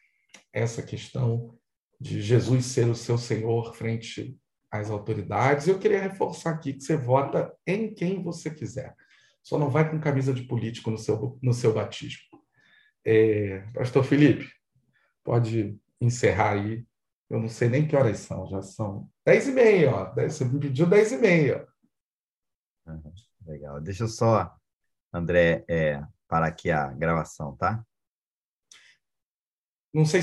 essa questão de Jesus ser o seu Senhor frente as autoridades. Eu queria reforçar aqui que você vota em quem você quiser. Só não vai com camisa de político no seu, no seu batismo. É, Pastor Felipe, pode encerrar aí. Eu não sei nem que horas são, já são dez e meia, ó. Você me pediu dez e meia. Legal. Deixa eu só, André, é, parar aqui a gravação, tá? Não sei